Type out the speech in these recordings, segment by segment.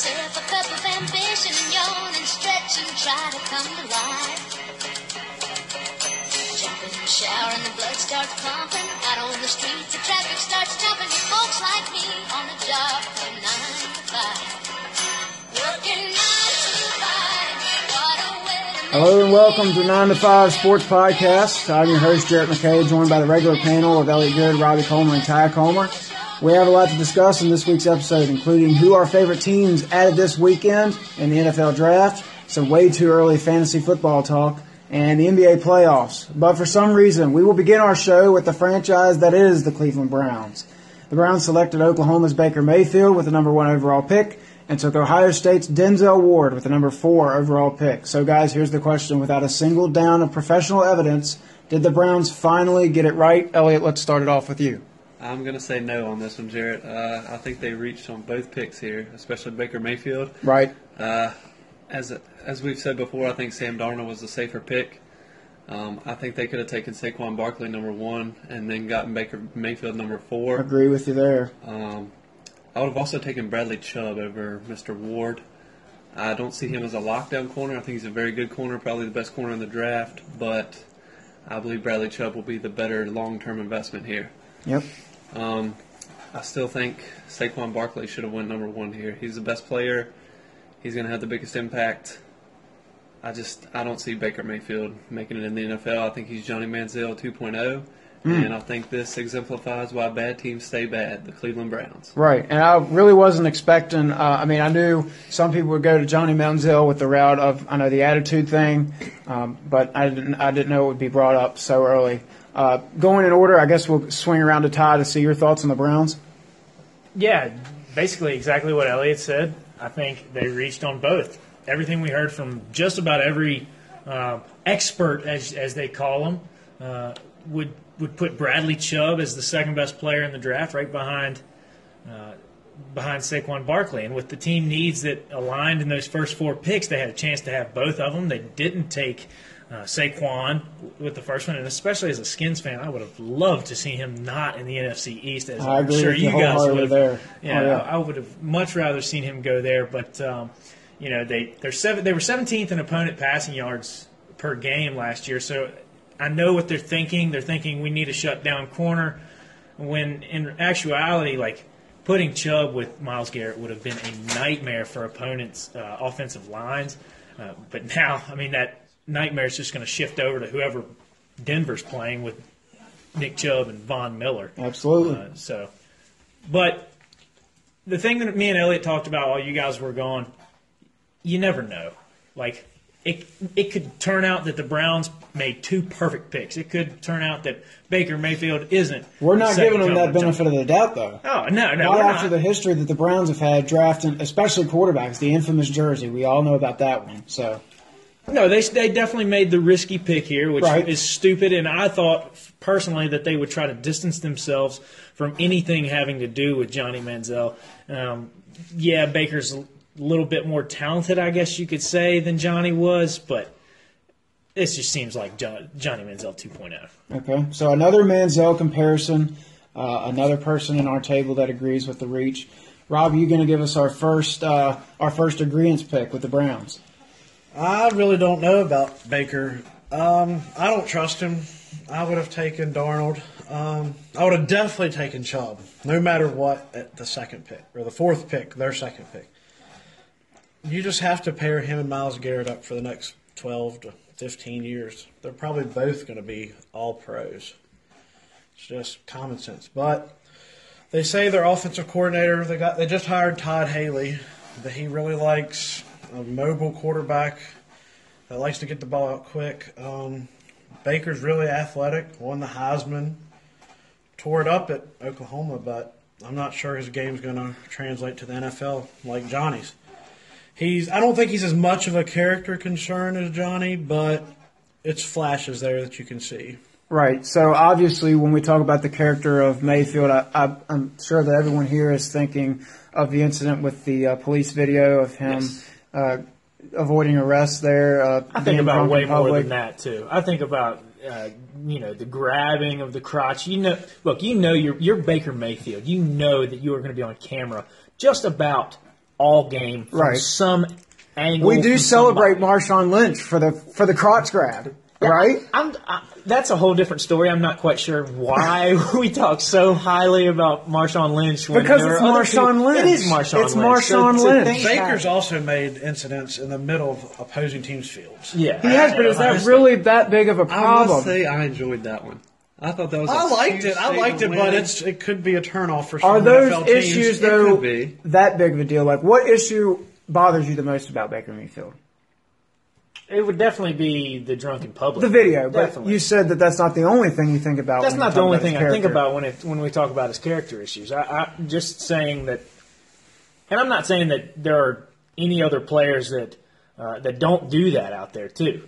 yourself a cup of ambition and yawn and stretch and try to come to life. Jump in the shower and the blood starts pumping. Out on the street, the traffic starts jumping. With folks like me on the job from nine to five. Working nine to five. What a way to make Hello and welcome to 9 to 5 Sports Podcast. I'm your host, Jarrett McKay, joined by the regular panel of Elliot Good, Robbie Coleman, and Ty Comer. We have a lot to discuss in this week's episode, including who our favorite teams added this weekend in the NFL Draft, some way too early fantasy football talk, and the NBA playoffs. But for some reason, we will begin our show with the franchise that is the Cleveland Browns. The Browns selected Oklahoma's Baker Mayfield with the number one overall pick and took Ohio State's Denzel Ward with the number four overall pick. So, guys, here's the question without a single down of professional evidence, did the Browns finally get it right? Elliot, let's start it off with you. I'm going to say no on this one, Jarrett. Uh, I think they reached on both picks here, especially Baker Mayfield. Right? Uh, as as we've said before, I think Sam Darnold was the safer pick. Um, I think they could have taken Saquon Barkley number one and then gotten Baker Mayfield number four. Agree with you there. Um, I would have also taken Bradley Chubb over Mr. Ward. I don't see him as a lockdown corner. I think he's a very good corner, probably the best corner in the draft, but I believe Bradley Chubb will be the better long-term investment here. Yep. Um, I still think Saquon Barkley should have went number one here. He's the best player. He's going to have the biggest impact. I just I don't see Baker Mayfield making it in the NFL. I think he's Johnny Manziel 2.0, and I think this exemplifies why bad teams stay bad. The Cleveland Browns. Right, and I really wasn't expecting. Uh, I mean, I knew some people would go to Johnny Manziel with the route of I know the attitude thing, um, but I didn't. I didn't know it would be brought up so early. Uh, going in order, I guess we'll swing around to Ty to see your thoughts on the Browns. Yeah, basically exactly what Elliot said. I think they reached on both. Everything we heard from just about every uh, expert, as, as they call them, uh, would would put Bradley Chubb as the second best player in the draft, right behind uh, behind Saquon Barkley. And with the team needs that aligned in those first four picks, they had a chance to have both of them. They didn't take uh, Saquon with the first one, and especially as a Skins fan, I would have loved to see him not in the NFC East. As I I'm agree sure you guys would. there. Yeah, Oh, yeah. I would have much rather seen him go there, but um, you know they they're seven, they were 17th in opponent passing yards per game last year, so I know what they're thinking. They're thinking we need a shut down corner, when in actuality, like putting Chubb with Myles Garrett would have been a nightmare for opponents' uh, offensive lines. Uh, but now, I mean that nightmare is just going to shift over to whoever Denver's playing with Nick Chubb and Von Miller. Absolutely. Uh, so, but the thing that me and Elliot talked about while you guys were gone, you never know. Like it, it could turn out that the Browns made two perfect picks. It could turn out that Baker Mayfield isn't. We're not giving them that benefit of the doubt, though. Oh no, no, Not after not. the history that the Browns have had drafting, especially quarterbacks, the infamous jersey. We all know about that one. So, No, they they definitely made the risky pick here, which Right. is stupid. And I thought personally that they would try to distance themselves from anything having to do with Johnny Manziel. Um, yeah, Baker's a little bit more talented, I guess you could say, than Johnny was, but this just seems like John, Johnny Manziel oh. 2.0. okay. So another Manziel comparison. Uh, another person in our table that agrees with the reach. Rob, you going to give us our first uh, our first agreement pick with the Browns? I really don't know about Baker. Um, I don't trust him. I would have taken Darnold. Um, I would have definitely taken Chubb, no matter what, at the second pick or the fourth pick, their second pick. You just have to pair him and Myles Garrett up for the next twelve to fifteen years. They're probably both going to be all pros. It's just common sense, but. They say their offensive coordinator they got they just hired Todd Haley, that he really likes a mobile quarterback that likes to get the ball out quick. Um, Baker's really athletic, won the Heisman, tore it up at Oklahoma, but I'm not sure his game's going to translate to the NFL like Johnny's. He's I don't think he's as much of a character concern as Johnny, but it's flashes there that you can see. Right. So obviously, when we talk about the character of Mayfield, I, I, I'm sure that everyone here is thinking of the incident with the uh, police video of him Yes. Uh, avoiding arrest there. Uh, I think about way more than that too. I think about uh, you know the grabbing of the crotch. You know, look, you know you're you're Baker Mayfield. You know that you are going to be on camera just about all game from Right. some angle. We do celebrate somebody. Marshawn Lynch for the for the crotch grab, right? I'm, I, that's a whole different story. I'm not quite sure why we talk so highly about Marshawn Lynch. When Because it's are other Marshawn people- Lynch. It is Marshawn It's Lynch. Marshawn to Lynch. think Baker's that- also made incidents in the middle of opposing teams' fields. Yeah, He has, but is that really that big of a I must problem? say I enjoyed that one. I thought that was. a I liked it. I liked it, but it's it could be a turnoff for some Are those NFL issues It though could be. that big of a deal? Like, what issue bothers you the most about Baker Mayfield? It would definitely be the drunken public. The video, but Definitely. you said that that's not the only thing you think about. That's not the only thing I think about when it when we talk about his character issues. I, I'm just saying that, and I'm not saying that there are any other players that uh, that don't do that out there too.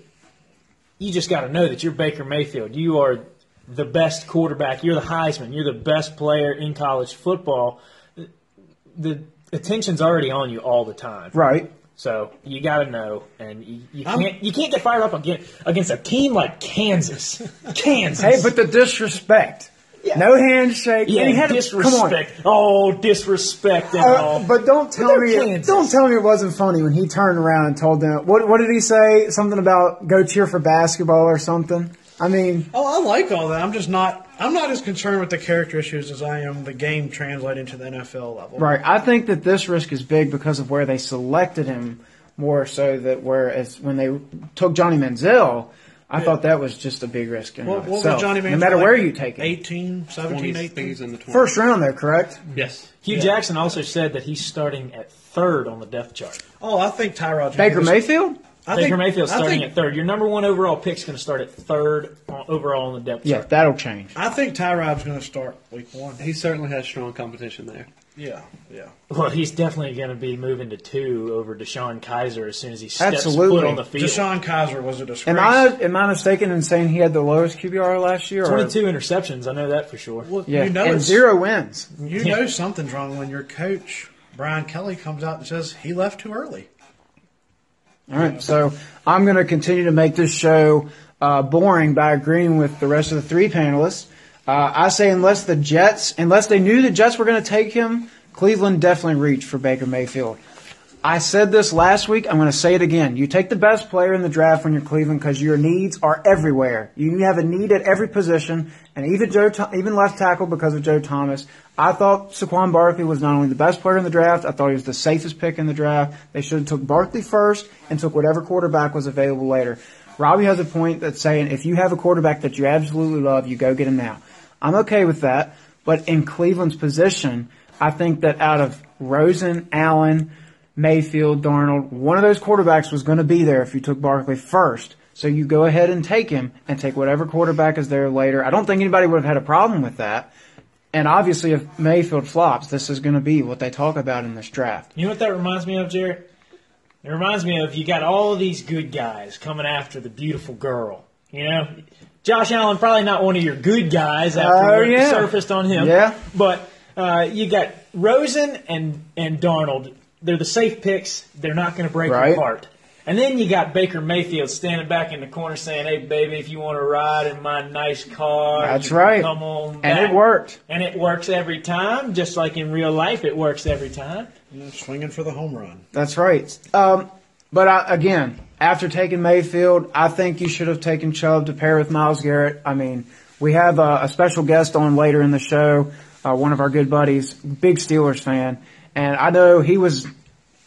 You just got to know that you're Baker Mayfield. You are the best quarterback. You're the Heisman. You're the best player in college football. The attention's already on you all the time. Right. So you got to know, and you, you can't you can't get fired up against against a team like Kansas. Kansas. Hey, but the disrespect. Yeah. No handshake. Yeah, and he had disrespect. On. Oh, disrespect and Uh, all. but don't tell me Kansas. don't tell me it wasn't funny when he turned around and told them what what did he say? Something about go cheer for basketball or something. I mean, Oh, I like all that. I'm just not. I'm not as concerned with the character issues as I am the game translating to the NFL level. right. I think that this risk is big because of where they selected him more so that whereas when they took Johnny Manziel, I thought that was just a big risk in What, what itself. was Johnny No matter like? where you take him. 18, 17, 18? things in the 20s. First round there, correct? Yes. Hue Jackson also said that he's starting at third on the depth chart. Oh, I think Tyrod. Baker Jones- Mayfield? I Baker think, Mayfield's I starting think, at third. Your number one overall pick's going to start at third overall on the depth Yeah, chart. that'll change. I think Tyrod's going to start week one. He certainly has strong competition there. Yeah, yeah. Well, he's definitely going to be moving to two over DeShone Kizer as soon as he steps Absolutely. foot on the field. DeShone Kizer was a disgrace. Am I am I mistaken in saying he had the lowest QBR last year? or- 22 interceptions. I know that for sure. Well, Yeah, you know and zero wins. You know something's wrong when your coach Brian Kelly comes out and says he left too early. All right, so I'm going to continue to make this show uh, boring by agreeing with the rest of the three panelists. Uh, I say unless the Jets, unless they knew the Jets were going to take him, Cleveland definitely reached for Baker Mayfield. I said this last week. I'm going to say it again. You take the best player in the draft when you're Cleveland because your needs are everywhere. You have a need at every position, and even Joe, even left tackle because of Joe Thomas. I thought Saquon Barkley was not only the best player in the draft. I thought he was the safest pick in the draft. They should have took Barkley first and took whatever quarterback was available later. Robbie has a point that's saying if you have a quarterback that you absolutely love, you go get him now. I'm okay with that, but in Cleveland's position, I think that out of Rosen, Allen, Mayfield, Darnold, one of those quarterbacks was going to be there if you took Barkley first. So you go ahead and take him and take whatever quarterback is there later. I don't think anybody would have had a problem with that. And obviously, if Mayfield flops, this is going to be what they talk about in this draft. You know what that reminds me of, Jarrett? It reminds me of you got all these good guys coming after the beautiful girl. You know, Josh Allen probably not one of your good guys after what yeah. surfaced on him. Yeah. but uh, you got Rosen and and Darnold. They're the safe picks. They're not going to break Right. your heart. And then you got Baker Mayfield standing back in the corner saying, "Hey, baby, if you want to ride in my nice car, That's right. Come on, And it worked. And it works every time, just like in real life, it works every time. You swinging for the home run. That's right. Um, but I, again, after taking Mayfield, I think you should have taken Chubb to pair with Myles Garrett. I mean, we have a, a special guest on later in the show, uh, one of our good buddies, big Steelers fan, and I know he was.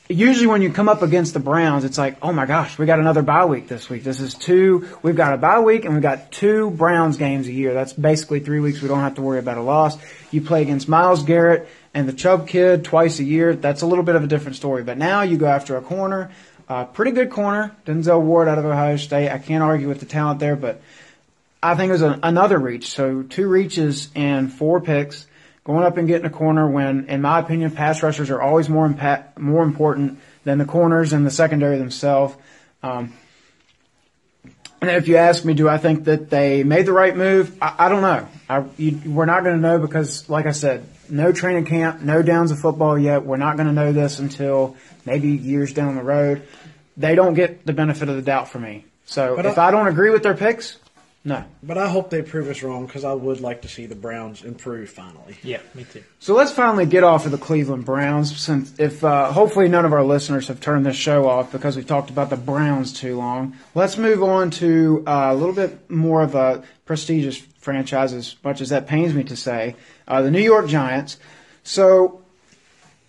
Usually, when you come up against the Browns, it's like, oh my gosh, we got another bye week this week. This is two. We've got a bye week, and we've got two Browns games a year. That's basically three weeks. We don't have to worry about a loss. You play against Myles Garrett and the Chubb kid twice a year. That's a little bit of a different story. But now you go after a corner, a pretty good corner, Denzel Ward out of Ohio State. I can't argue with the talent there, but I think it was a, another reach. So two reaches and four picks, going up and getting a corner. When, in my opinion, pass rushers are always more impact, more important than the corners and the secondary themselves. Um, and if you ask me, do I think that they made the right move? I, I don't know. I, you, we're not going to know because, like I said, no training camp, no downs of football yet. We're not going to know this until maybe years down the road. They don't get the benefit of the doubt for me. So But if I- I don't agree with their picks, No. But I hope they prove us wrong because I would like to see the Browns improve finally. Yeah, me too. So let's finally get off of the Cleveland Browns. Since if uh, hopefully none of our listeners have turned this show off because we've talked about the Browns too long. Let's move on to uh, a little bit more of a prestigious franchise, as much as that pains me to say, uh, the New York Giants. So,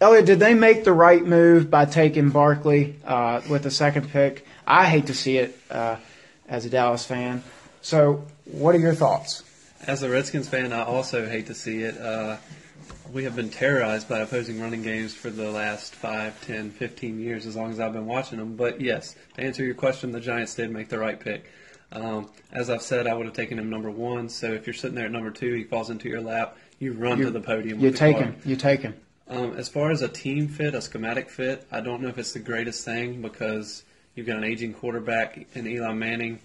Elliot, did they make the right move by taking Barkley uh, with the second pick? I hate to see it uh, as a Dallas fan. So, what are your thoughts? As a Redskins fan, I also hate to see it. Uh, we have been terrorized by opposing running games for the last 5, 10, 15 years, as long as I've been watching them. But yes, to answer your question, the Giants did make the right pick. Um, as I've said, I would have taken him number one. So if you're sitting there at number two, he falls into your lap. You run to the podium. You take him. You take him. Um, as far as a team fit, a schematic fit, I don't know if it's the greatest thing because you've got an aging quarterback in Eli Manning.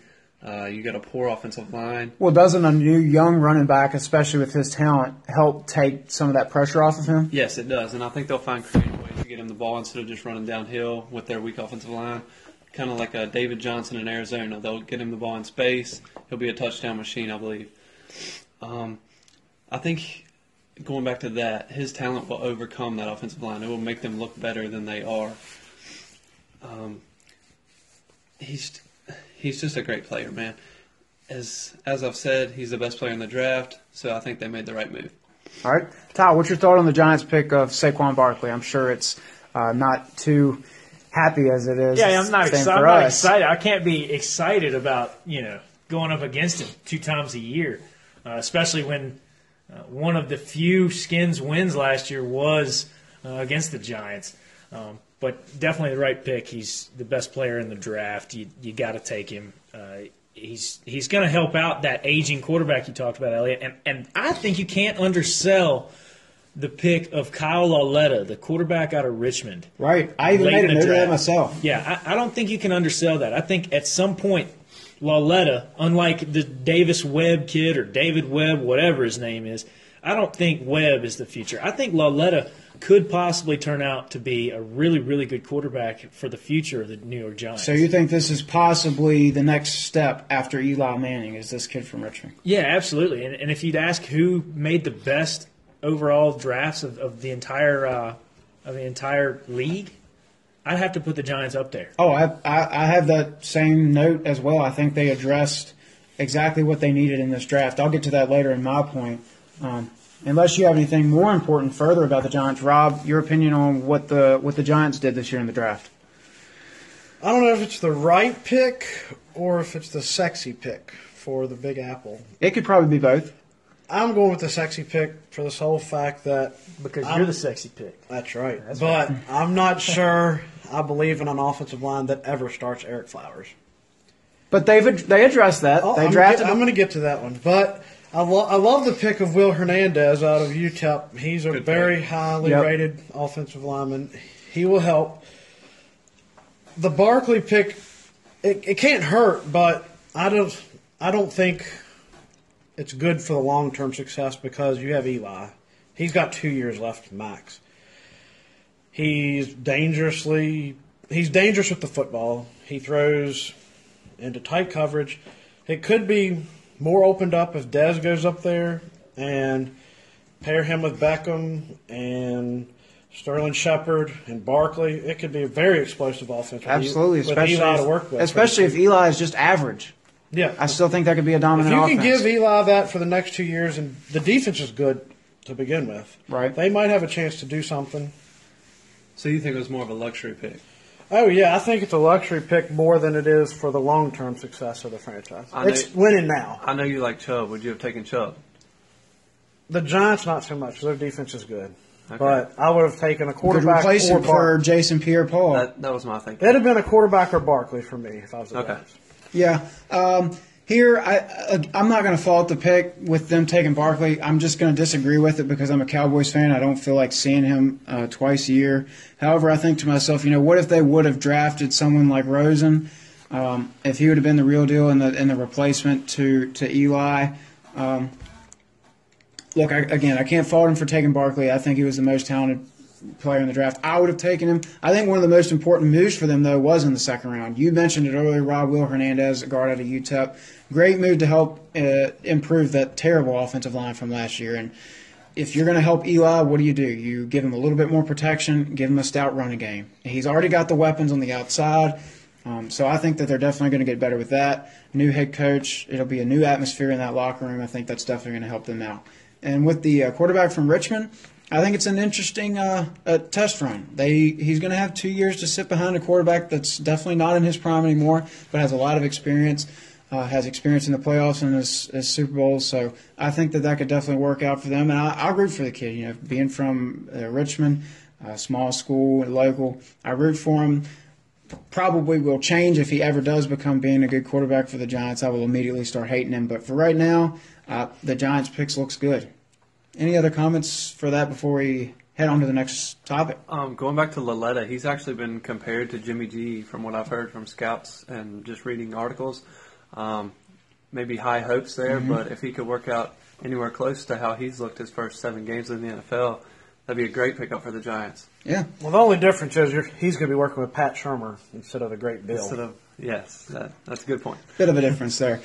Uh, you got a poor offensive line. Well, doesn't a new young running back, especially with his talent, help take some of that pressure off of him? Yes, it does, and I think they'll find creative ways to get him the ball instead of just running downhill with their weak offensive line. Kind of like a David Johnson in Arizona. They'll get him the ball in space. He'll be a touchdown machine, I believe. Um, I think going back to that, his talent will overcome that offensive line. It will make them look better than they are. Um, he's he's just a great player, man. As as I've said, he's the best player in the draft, so I think they made the right move. All right, Ty, what's your thought on the Giants' pick of Saquon Barkley? I'm sure it's uh, not too happy as it is. Yeah, I'm not Same excited. I'm not excited. I can't be excited about you know going up against him two times a year, uh, especially when uh, one of the few skins wins last year was uh, against the Giants. Um, but definitely the right pick. He's the best player in the draft. You you got to take him. Uh, he's he's going to help out that aging quarterback you talked about, Elliot. And and I think you can't undersell the pick of Kyle Lauletta, the quarterback out of Richmond. Right. I even made a note of that myself. Yeah, I, I don't think you can undersell that. I think at some point, Lauletta, unlike the Davis Webb kid or David Webb, whatever his name is, I don't think Webb is the future. I think Lauletta could possibly turn out to be a really, really good quarterback for the future of the New York Giants. So you think this is possibly the next step after Eli Manning? Is this kid from Richmond? Yeah, absolutely. And, and if you'd ask who made the best overall drafts of, of the entire uh, of the entire league, I'd have to put the Giants up there. Oh, I, I I have that same note as well. I think they addressed exactly what they needed in this draft. I'll get to that later in my point. Um, unless you have anything more important further about the Giants, Rob, your opinion on what the what the Giants did this year in the draft? I don't know if it's the right pick or if it's the sexy pick for the Big Apple. It could probably be both. I'm going with the sexy pick for this whole fact that Because I'm- you're the sexy pick. that's right. but I'm not sure I believe in an offensive line that ever starts Ereck Flowers. But they've they addressed that. Oh, they I'm drafted. Get, I'm going to get to that one, but I, lo- I love the pick of Will Hernandez out of UTEP. He's a Good very pick. highly Yep. rated offensive lineman. He will help. The Barkley pick, it, it can't hurt, but I don't. I don't think it's good for the long term success because you have Eli. He's got two years left max. He's dangerously. He's dangerous with the football. He throws into tight coverage. It could be more opened up if Dez goes up there and pair him with Beckham and Sterling Shepard and Barkley. It could be a very explosive offense. with Absolutely, with especially Eli to if, work with. especially if Eli is just average. yeah, I still think that could be a dominant. if dominant you can give Eli that for the next two years, and the defense is good to begin with, Right. They might have a chance to do something. So you think it was more of a luxury pick? Oh yeah, I think it's a luxury pick more than it is for the long term success of the franchise. I know- It's winning now. I know you like Chubb. Would you have taken Chubb? The Giants not so much. Their defense is good, Okay. but I would have taken a Could quarterback replace or him for Barkley. Jason Pierre-Paul. That that was my thinking. It'd have been a quarterback or Barkley for me if I was the Okay. Giants. Yeah. Um, here, I, I, I'm not going to fault the pick with them taking Barkley. I'm just going to disagree with it because I'm a Cowboys fan. I don't feel like seeing him uh, twice a year. However, I think to myself, you know, what if they would have drafted someone like Rosen? Um, if he would have been the real deal and the and the replacement to to Eli. Um, look, I, again, I can't fault him for taking Barkley. I think he was the most talented player in the draft. I would have taken him. I think one of the most important moves for them, though, was in the second round. You mentioned it earlier, Rob Will Hernandez, a guard out of UTEP. Great move to help uh, improve that terrible offensive line from last year. And if you're going to help Eli, what do you do? You give him a little bit more protection, give him a stout running game. He's already got the weapons on the outside. Um, so I think that they're definitely going to get better with that. New head coach, it'll be a new atmosphere in that locker room. I think that's definitely going to help them out. And with the uh, quarterback from Richmond, I think it's an interesting uh, uh, test run. They he's going to have two years to sit behind a quarterback that's definitely not in his prime anymore, but has a lot of experience. Uh, has experience in the playoffs and his, his, Super Bowls, so I think that that could definitely work out for them. And I, I root for the kid. You know, being from uh, Richmond, small school, local, I root for him probably will change if he ever does become being a good quarterback for the Giants. I will immediately start hating him. But for right now, uh, the Giants picks looks good. Any other comments for that before we head on to the next topic? Um, going back to Lauletta, he's actually been compared to Jimmy G from what I've heard from scouts and just reading articles. Um, maybe high hopes there, mm-hmm. but if he could work out anywhere close to how he's looked his first seven games in the NFL, that'd be a great pickup for the Giants. Yeah. Well, the only difference is he's going to be working with Pat Shurmur instead of the great Bill. Instead of yes, that, that's a good point. Bit of a difference there.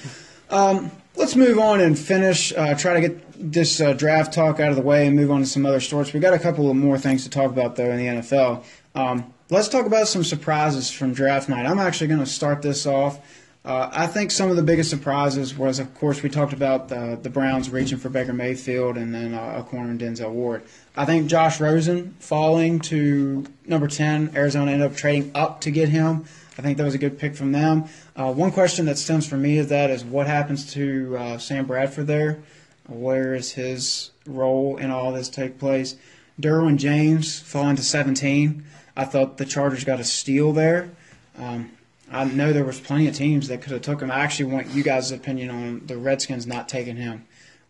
Um, let's move on and finish. Uh, try to get this uh, draft talk out of the way and move on to some other sports. We got a couple of more things to talk about though in the NFL. Um, let's talk about some surprises from draft night. I'm actually going to start this off. Uh, I think some of the biggest surprises was, of course, we talked about the, the Browns reaching for Baker Mayfield and then uh, a corner in Denzel Ward. I think Josh Rosen falling to number 10, Arizona ended up trading up to get him. I think that was a good pick from them. Uh, one question that stems for me is that is what happens to uh, Sam Bradford there? Where is his role in all this take place? Derwin James falling to 17. I thought the Chargers got a steal there. Um, I know there was plenty of teams that could have took him. I actually want you guys' opinion on the Redskins not taking him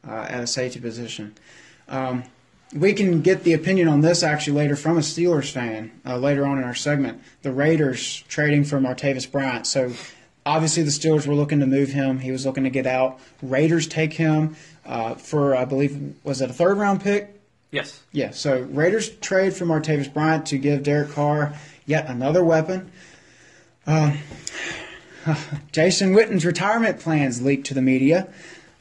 uh, at a safety position. Um, we can get the opinion on this actually later from a Steelers fan uh, later on in our segment. The Raiders trading for Martavis Bryant. So obviously the Steelers were looking to move him. He was looking to get out. Raiders take him uh, for I believe was it a third round pick? Yes. Yeah. So Raiders trade for Martavis Bryant to give Derek Carr yet another weapon. Uh, Jason Witten's retirement plans leaked to the media.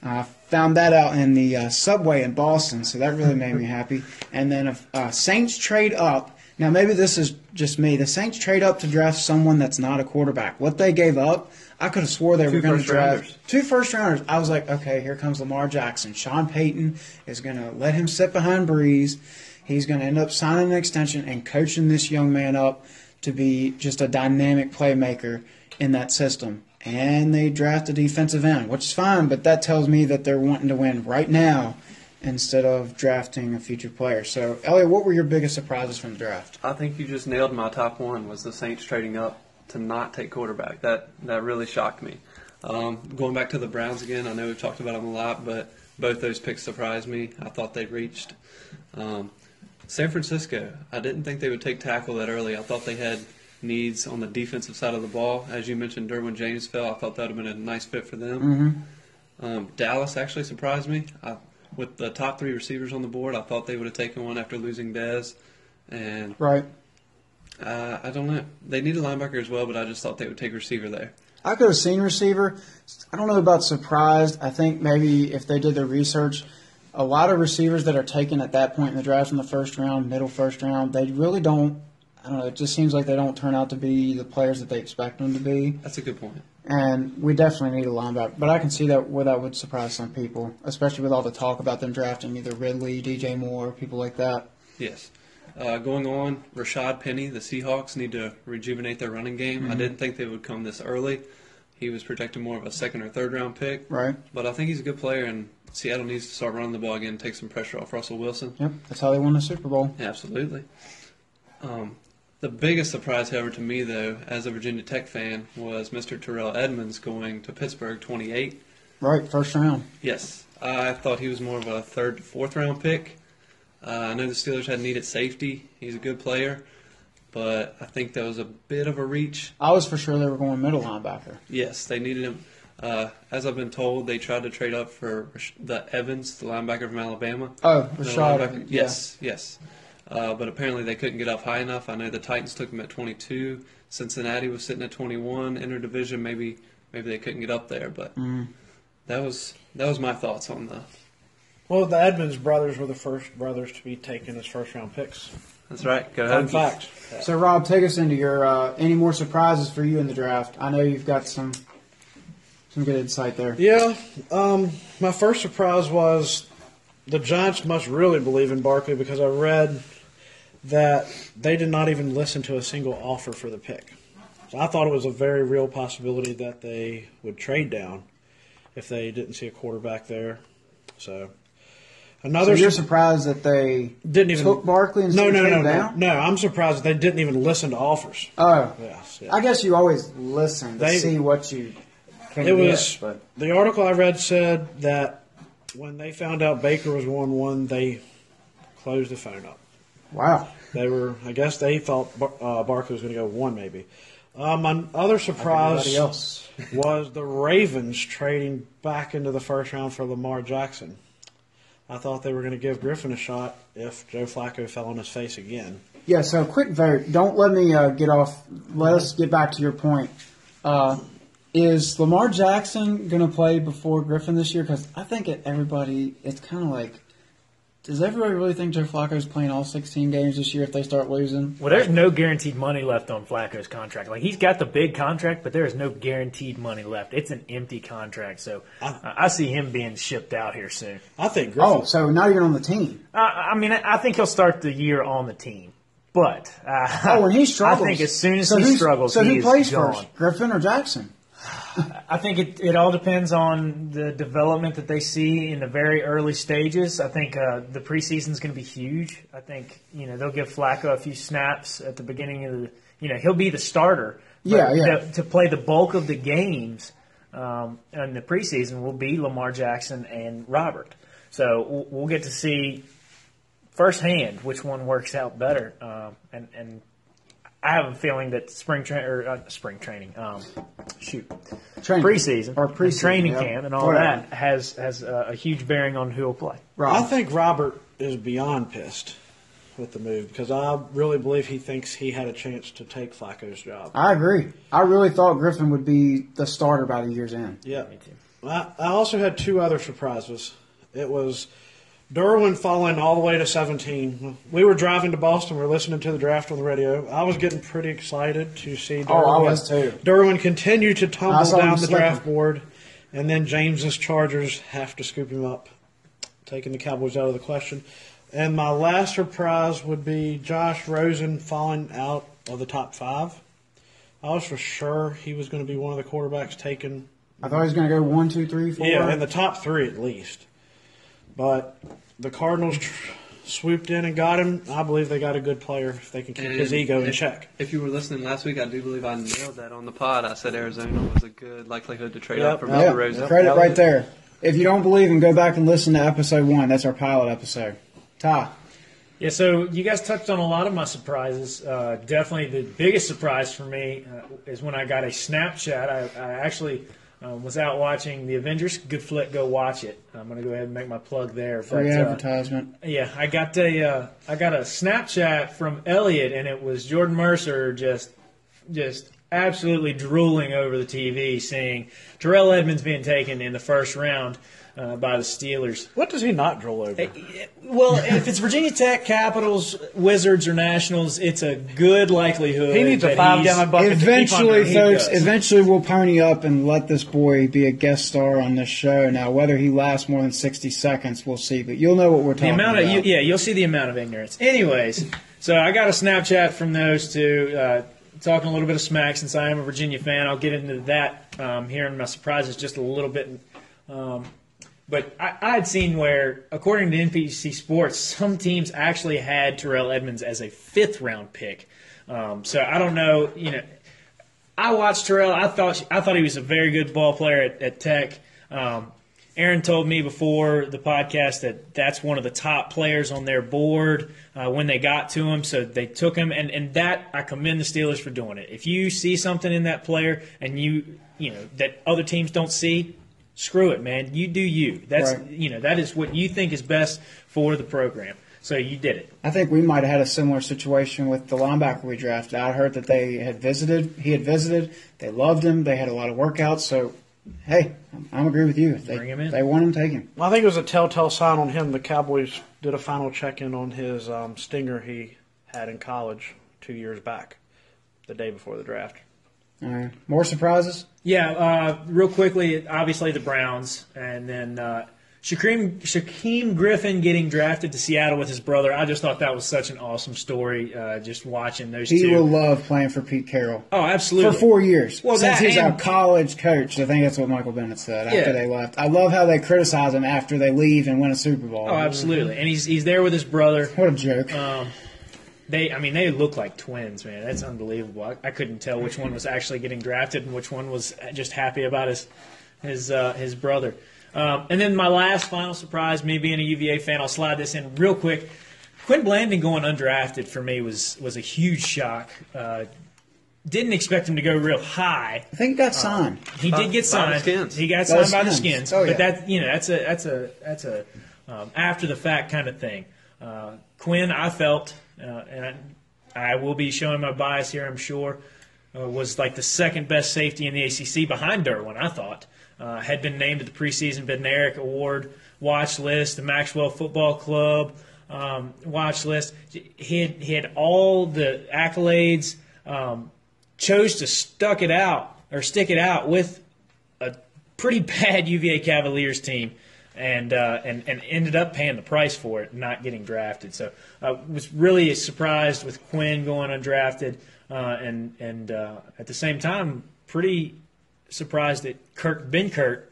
Uh, found that out in the uh, subway in Boston, so that really made me happy. And then uh, Saints trade up. Now maybe this is just me. The Saints trade up to draft someone that's not a quarterback. What they gave up, I could have swore they two were going to draft rounders. two first rounders. I was like, okay, here comes Lamar Jackson. Sean Payton is going to let him sit behind Brees. He's going to end up signing an extension and coaching this young man up to be just a dynamic playmaker in that system. And they draft a defensive end, which is fine, but that tells me that they're wanting to win right now instead of drafting a future player. So, Elliot, what were your biggest surprises from the draft? I think you just nailed my top one was the Saints trading up to not take quarterback. That that really shocked me. Um, going back to the Browns again, I know we've talked about them a lot, but both those picks surprised me. I thought they reached. Um, San Francisco, I didn't think they would take tackle that early. I thought they had needs on the defensive side of the ball. As you mentioned, Derwin James fell. I thought that would have been a nice fit for them. Mm-hmm. Um, Dallas actually surprised me. I, with the top three receivers on the board, I thought they would have taken one after losing Dez. And Right. uh, I don't know. They need a linebacker as well, but I just thought they would take receiver there. I could have seen receiver. I don't know about surprised. I think maybe if they did their research, a lot of receivers that are taken at that point in the draft in the first round, middle first round, they really don't. I don't know. It just seems like they don't turn out to be the players that they expect them to be. That's a good point. And we definitely need a linebacker. But I can see that where that would surprise some people, especially with all the talk about them drafting either Ridley, DJ Moore, people like that. Yes. Uh, going on, Rashaad Penny, the Seahawks need to rejuvenate their running game. I didn't think they would come this early. He was projected more of a second or third round pick, Right? but I think he's a good player, and Seattle needs to start running the ball again, and take some pressure off Russell Wilson. Yep. That's how they won the Super Bowl. Absolutely. Um, the biggest surprise, however, to me, though, as a Virginia Tech fan, was Mr. Terrell Edmunds going to Pittsburgh 28. Right. First round. Yes, I thought he was more of a third, fourth round pick. Uh, I know the Steelers had needed safety. He's a good player, but I think that was a bit of a reach. I was for sure they were going middle linebacker. Yes, they needed him. Uh, as I've been told, they tried to trade up for the Evans, the linebacker from Alabama. Oh, The Rashad. linebacker- yeah. Yes, yes. Uh, but apparently they couldn't get up high enough. I know the Titans took him at 22. Cincinnati was sitting at 21. Interdivision, maybe maybe they couldn't get up there. But that was that was my thoughts on the. Well, the Edmunds brothers were the first brothers to be taken as first round picks. That's right. Go Fun ahead. fact. So, Rob, take us into your uh, any more surprises for you in the draft. I know you've got some some good insight there. Yeah, um, my first surprise was the Giants must really believe in Barkley because I read that they did not even listen to a single offer for the pick. So I thought it was a very real possibility that they would trade down if they didn't see a quarterback there. So So another you're sur- surprised that they didn't even took Barkley and no no no traded no, no I'm surprised that they didn't even listen to offers. Oh, Yes, yeah. I guess you always listen to They- see what you can It get, was but the article I read said that when they found out Baker was one one, they closed the phone up. wow. They were, I guess, they thought Bar- uh, Barkley was going to go one maybe. Uh, my other surprise was the Ravens trading back into the first round for Lamar Jackson. I thought they were going to give Griffin a shot if Joe Flacco fell on his face again. Yeah, so quick vote. Don't let me uh, get off. Let us get back to your point. Uh, is Lamar Jackson going to play before Griffin this year? Because I think it, everybody, it's kind of like, does everybody really think Joe Flacco's playing all 16 games this year if they start losing? Well, there's no guaranteed money left on Flacco's contract. Like he's got the big contract, but there is no guaranteed money left. It's an empty contract, so I, I see him being shipped out here soon. I think Griffin. Oh, so not even on the team. I, I mean, I I think he'll start the year on the team, but uh, Oh, when he struggles. I think as soon as so he struggles, so he who is plays gone. first, Griffin or Jackson? I think it, it all depends on the development that they see in the very early stages. I think uh, the preseason is going to be huge. I think you know they'll give Flacco a few snaps at the beginning of the. You know he'll be the starter. Yeah, yeah. To, to play the bulk of the games um, in the preseason will be Lamar Jackson and Robert. So we'll, we'll get to see firsthand which one works out better. Um, and and I have a feeling that spring train or uh, spring training, um, shoot, Training. preseason Or and preseason, training yeah. camp and all that has has uh, a huge bearing on who will play. I think Robert is beyond pissed with the move because I really believe he thinks he had a chance to take Flacco's job. I agree. I really thought Griffin would be the starter by the year's end. Yeah. Me too. I, I also had two other surprises. It was Derwin falling all the way to 17. We were driving to Boston. We were listening to the draft on the radio. I was getting pretty excited to see Derwin. Oh, I was too. Derwin continue to tumble down the draft board, and then James's Chargers have to scoop him up, taking the Cowboys out of the question. And my last surprise would be Josh Rosen falling out of the top five. I was for sure he was going to be one of the quarterbacks taken I thought he was going to go one, two, three, four. yeah, in the top three at least. But the Cardinals tr- swooped in and got him. I believe they got a good player if they can keep his And ego in if- check. If you were listening last week, I do believe I nailed that on the pod. I said Arizona was a good likelihood to trade Yep. up for Yeah, Mr. Rosen. credit Yep. right there. If you don't believe him, go back and listen to episode one. That's our pilot episode. Ty. Yeah, so you guys touched on a lot of my surprises. Uh, definitely the biggest surprise for me uh, is when I got a Snapchat. I, I actually um, was out watching the Avengers. Good flick, go watch it. I'm going to go ahead and make my plug there. Free But, uh, advertisement. Yeah, I got a uh, I got a Snapchat from Elliot, and it was Jordan Mercer just just absolutely drooling over the TV, seeing Terrell Edmunds being taken in the first round uh, by the Steelers. What does he not drool over? Well, if it's Virginia Tech, Capitals, Wizards, or Nationals, it's a good likelihood. He needs a that five he's- gallon bucket. Eventually, he folks, eventually we'll pony up and let this boy be a guest star on this show. Now, whether he lasts more than 60 seconds, we'll see. But you'll know what we're talking The talking amount of about. you, yeah, you'll see the amount of ignorance. Anyways, so I got a Snapchat from those two, uh, talking a little bit of smack. Since I am a Virginia fan, I'll get into that um, here in my surprises just a little bit. Um, but I, I had seen where, according to NBC Sports, some teams actually had Terrell Edmunds as a fifth round pick. Um, so I don't know, you know. I watched Terrell. I thought I thought he was a very good ball player at, at Tech. Um, Aaron told me before the podcast that that's one of the top players on their board uh, when they got to him. So they took him, and, and that I commend the Steelers for doing it. If you see something in that player and you you know that other teams don't see, screw it, man. You do you. That's Right. you know that is what you think is best for the program. So you did it. I think we might have had a similar situation with the linebacker we drafted. I heard that they had visited. He had visited. They loved him. They had a lot of workouts. So, hey, I'm, I'm agree with you. They, Bring him in. They want him, take him. I think it was a telltale sign on him. The Cowboys did a final check in on his um, stinger he had in college two years back, the day before the draft. All right. More surprises? Yeah, uh, real quickly, obviously the Browns, and then uh, Shaquem, Shaquem Griffin getting drafted to Seattle with his brother. I just thought that was such an awesome story. Uh, just watching those He two. will love playing for Pete Carroll. oh, absolutely. For four years. Well, Since he's our and- college coach. I think that's what Michael Bennett said after they left. I love how they criticize him after they leave and win a Super Bowl. Oh, absolutely. And he's he's there with his brother. What a joke. Um, they, I mean, they look like twins, man. That's unbelievable. I, I couldn't tell which one was actually getting drafted and which one was just happy about his his uh, his brother. Um, and then my last final surprise, me being a UVA fan, I'll slide this in real quick. Quin Blanding going undrafted for me was was a huge shock. Uh, didn't expect him to go real high. I think he got signed. He By- did get by the signed. Skins. He got By signed the by the Skins. skins. Oh, yeah. But that you know that's a that's a that's a um, after the fact kind of thing. Uh, Quin, I felt, uh, and I, will be showing my bias here. I'm sure uh, was like the second best safety in the ACC behind Derwin. I thought uh, had been named to the preseason Bednarik Award watch list, the Maxwell Football Club um, watch list. He had, he had all the accolades. Um, chose to stuck it out or stick it out with a pretty bad UVA Cavaliers team, and uh, and and ended up paying the price for it, not getting drafted. So I uh, was really surprised with Quin going undrafted, uh, and and uh, at the same time, pretty surprised that Kirk Benkert,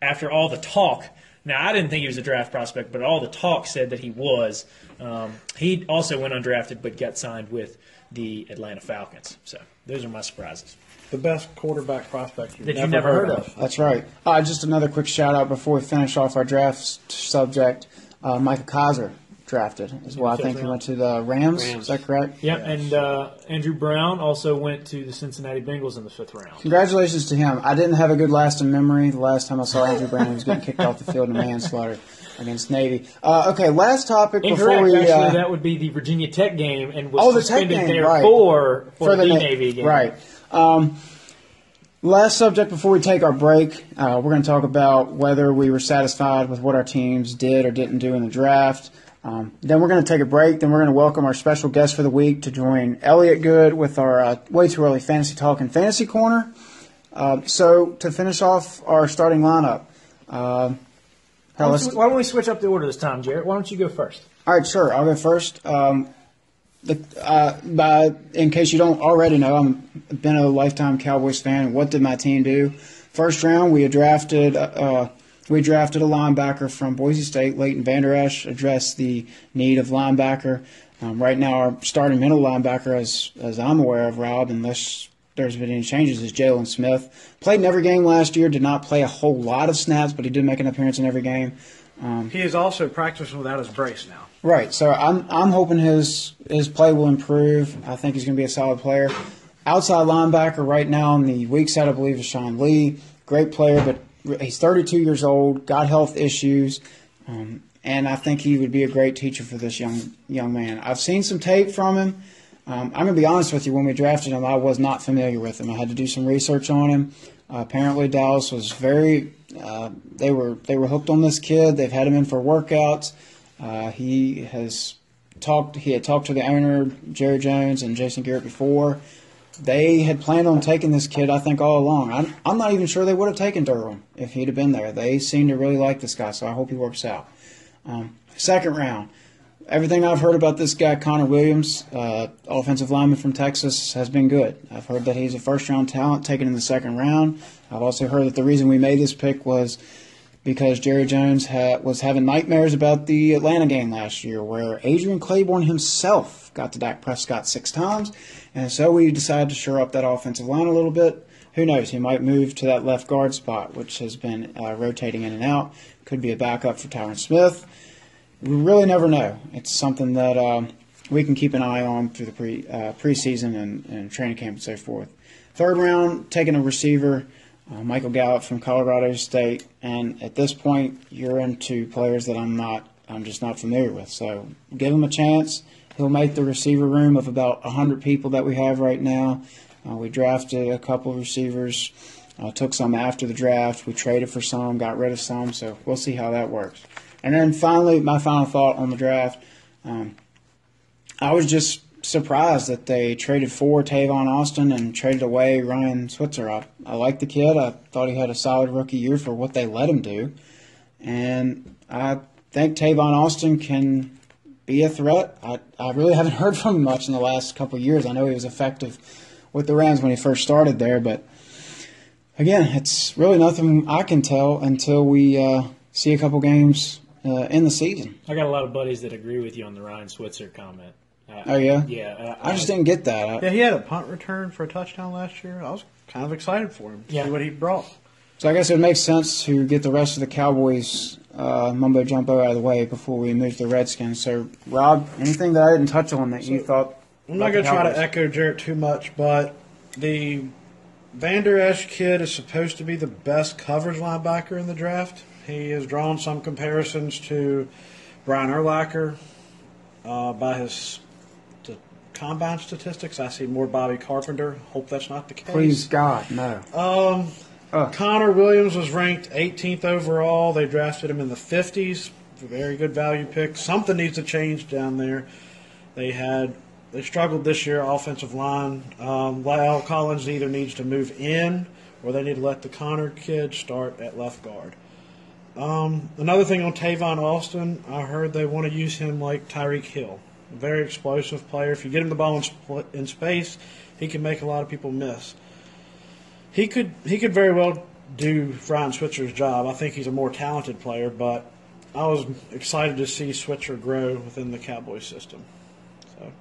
after all the talk. Now I didn't think he was a draft prospect, but all the talk said that he was. Um, he also went undrafted, but got signed with the Atlanta Falcons. So those are my surprises. The best quarterback prospect you've That never, you never heard of. That's right. Uh, just another quick shout out before we finish off our draft subject. Uh, Michael Kiser drafted as well. I think he went to the Rams. Rams. Is that correct? Yep, and uh, Andrew Brown also went to the Cincinnati Bengals in the fifth round. Congratulations to him. I didn't have a good lasting memory. The last time I saw Andrew Brown, he was getting kicked off the field in manslaughter against Navy. Uh, okay, last topic before Incorrect. we. Actually, uh, that would be the Virginia Tech game, and was Oh, the Tech suspended game, there right. for for, the, Na- Navy game. Right. Um, last subject before we take our break, uh, we're going to talk about whether we were satisfied with what our teams did or didn't do in the draft. Um, then we're going to take a break. Then we're going to welcome our special guest for the week to join Elliot Good with our uh, way too early fantasy talk and fantasy corner. Uh, so to finish off our starting lineup, uh, Why don't, we, why don't we switch up the order this time, Jarrett? Why don't you go first? all right, sure. I'll go first. Um, the, uh, by, in case you don't already know, I've been a lifetime Cowboys fan. What did my team do? First round, we drafted uh, we drafted a linebacker from Boise State. Leighton Vander Esch addressed the need of linebacker. Um, right now, our starting middle linebacker, as as I'm aware of, Rob, unless there's been any changes, is Jaylon Smith. Played in every game last year. Did not play a whole lot of snaps, but he did make an appearance in every game. He is also practicing without his brace now. Right. So I'm I'm hoping his his play will improve. I think he's going to be a solid player. Outside linebacker right now on the weak side, I believe, is Sean Lee. Great player, but he's 32 years old, got health issues, um, and I think he would be a great teacher for this young young man. I've seen some tape from him. Um, I'm going to be honest with you. When we drafted him, I was not familiar with him. I had to do some research on him. Uh, apparently, Dallas was very. Uh, they were they were hooked on this kid. They've had him in for workouts. Uh, he has talked. He had talked to the owner, Jerry Jones, and Jason Garrett before. They had planned on taking this kid, I think, all along. I'm, I'm not even sure they would have taken Durham if he'd have been there. They seem to really like this guy, so I hope he works out. Um, second round, everything I've heard about this guy, Connor Williams, uh, offensive lineman from Texas, has been good. I've heard that he's a first round talent taken in the second round. I've also heard that the reason we made this pick was because Jerry Jones ha- was having nightmares about the Atlanta game last year, where Adrian Clayborn himself got to Dak Prescott six times, and so we decided to shore up that offensive line a little bit. Who knows? He might move to that left guard spot, which has been uh, rotating in and out. Could be a backup for Tyron Smith. We really never know. It's something that um, we can keep an eye on through the pre uh, preseason and, and training camp and so forth. Third round, taking a receiver, uh, Michael Gallup from Colorado State, and at this point, you're into players that I'm not I'm just not familiar with. So give him a chance. He'll make the receiver room of about 100 people that we have right now. Uh, we drafted a couple of receivers, uh, took some after the draft. We traded for some, got rid of some, so we'll see how that works. And then finally, my final thought on the draft. Um, I was just surprised that they traded for Tavon Austin and traded away Ryan Switzer. I, I like the kid. I thought he had a solid rookie year for what they let him do. And I think Tavon Austin can be a threat. I, I really haven't heard from him much in the last couple years. I know he was effective with the Rams when he first started there, but again, it's really nothing I can tell until we uh, see a couple games uh, in the season. I got a lot of buddies that agree with you on the Ryan Switzer comment. Uh, Oh, yeah? yeah. I just didn't get that. I, Yeah, he had a punt return for a touchdown last year. I was kind of excited for him. to Yeah. See what he brought. So I guess it makes sense to get the rest of the Cowboys uh, mumbo jumbo out of the way before we move to the Redskins. So, Rob, anything that I didn't touch on that you thought? I'm not about going the to try to echo Jarrett too much, but the Vander Esch kid is supposed to be the best coverage linebacker in the draft. He has drawn some comparisons to Brian Urlacher uh, by his the combine statistics. I see more Bobby Carpenter. Hope that's not the case. Please, God, no. Um, Uh. Connor Williams was ranked 18th overall. They drafted him in the 50s. Very good value pick. Something needs to change down there. They had they struggled this year offensive line. Um, La'el Collins either needs to move in or they need to let the Connor kid start at left guard. Um, another thing on Tavon Austin, I heard they want to use him like Tyreek Hill. A very explosive player. If you get him the ball in, split, in space, he can make a lot of people miss he could he could very well do Ryan Switzer's job. I think he's a more talented player, but I was excited to see Switzer grow within the Cowboys system. So,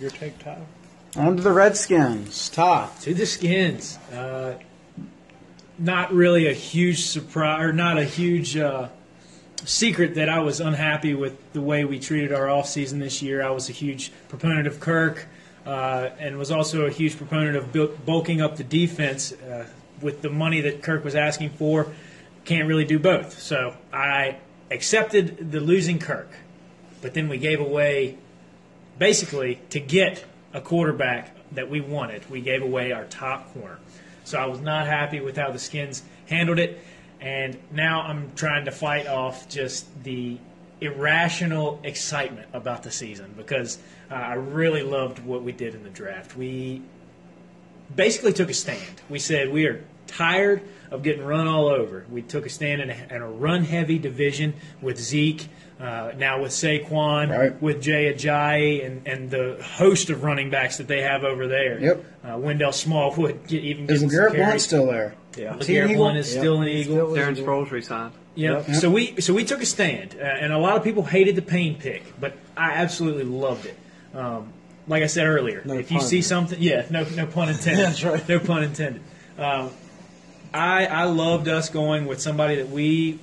your take, Tyler? On to the Redskins. Todd. To the skins. Uh, not really a huge surprise, or not a huge uh, secret that I was unhappy with the way we treated our offseason this year. I was a huge proponent of Kirk uh, and was also a huge proponent of bulking up the defense uh, with the money that Kirk was asking for. Can't really do both. So I accepted the losing Kirk, but then we gave away basically to get a quarterback that we wanted, we gave away our top corner. So I was not happy with how the Skins handled it, and now I'm trying to fight off just the irrational excitement about the season because uh, I really loved what we did in the draft. We basically took a stand. We said we are tired of getting run all over. We took a stand in a, in a run-heavy division with Zeke, uh, now with Saquon, Right. with Jay Ajayi, and, and the host of running backs that they have over there. Yep. Uh, Wendell Smallwood get, even Is getting some Garrett Blount still there? Yeah, Is he an Garrett Eagle? Blount is Yep. still an Eagle. Still is. Darren Sproles resigned. Yeah. So we so we took a stand, uh, and a lot of people hated the Payne pick, but I absolutely loved it. Um, like I said earlier, No if you pun. see something, yeah, no no pun intended. That's right. No pun intended. Um, I I loved us going with somebody that we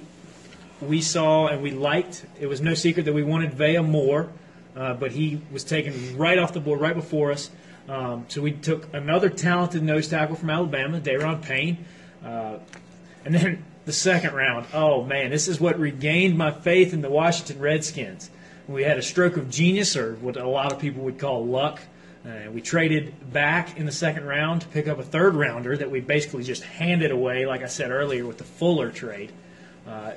we saw and we liked. It was no secret that we wanted Vea more, uh, but he was taken right off the board right before us. Um, so we took another talented nose tackle from Alabama, Da'Ron Payne. Uh, and then the second round, oh man, this is what regained my faith in the Washington Redskins. We had a stroke of genius, or what a lot of people would call luck. Uh, we traded back in the second round to pick up a third rounder that we basically just handed away, like I said earlier, with the Fuller trade. Uh,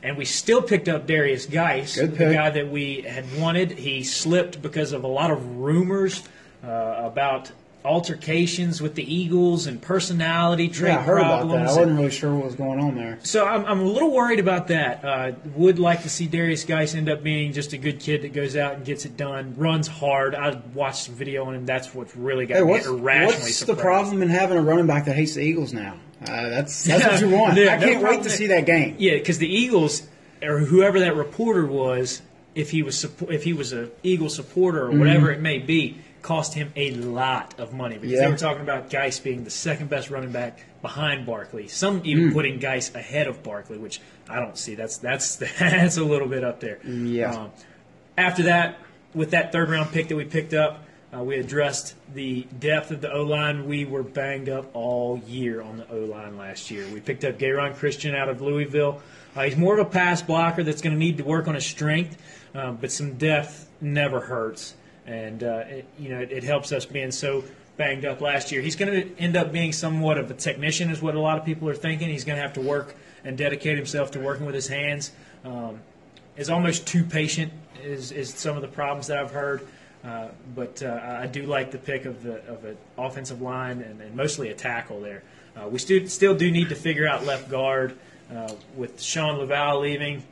and we still picked up Derrius Guice, the guy that we had wanted. He slipped because of a lot of rumors uh, about altercations with the Eagles and personality trait Yeah, I heard about problems. that. I wasn't really sure what was going on there. So I'm, I'm a little worried about that. Uh, would like to see Derrius Guice end up being just a good kid that goes out and gets it done, runs hard. I watched some video on him. That's what's really got Hey, me irrationally what's the problem in having a running back that hates the Eagles now? Uh, that's that's what you want. Yeah, I can't wait to see that game. Yeah, because the Eagles or whoever that reporter was, if he was if he was a Eagle supporter or whatever it may be, cost him a lot of money because Yeah. they were talking about Guice being the second best running back behind Barkley. Some even putting Guice ahead of Barkley, which I don't see. That's that's that's a little bit up there. Yeah. Um, after that, with that third round pick that we picked up, Uh, we addressed the depth of the O line. We were banged up all year on the O line last year. We picked up Geron Christian out of Louisville. Uh, he's more of a pass blocker that's going to need to work on his strength, um, but some depth never hurts, and uh, it, you know it, it helps us being so banged up last year. He's going to end up being somewhat of a technician, is what a lot of people are thinking. He's going to have to work and dedicate himself to working with his hands. Um, is almost too patient is, is some of the problems that I've heard. Uh, but uh, I do like the pick of the of an offensive line and, and mostly a tackle there. Uh, we still still do need to figure out left guard uh, with Shawn Lauvao leaving.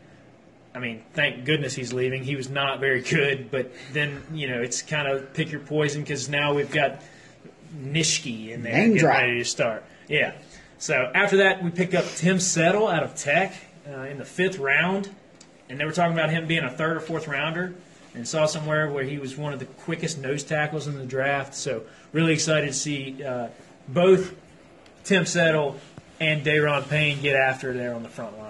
I mean, thank goodness he's leaving. He was not very good, but then you know it's kind of pick your poison because now we've got Nishki in there Name getting drop. ready to start. Yeah. So after that, we picked up Tim Settle out of Tech uh, in the fifth round, and they were talking about him being a third or fourth rounder. And saw somewhere where he was one of the quickest nose tackles in the draft. So really excited to see uh, both Tim Settle and Da'Ron Payne get after there on the front line.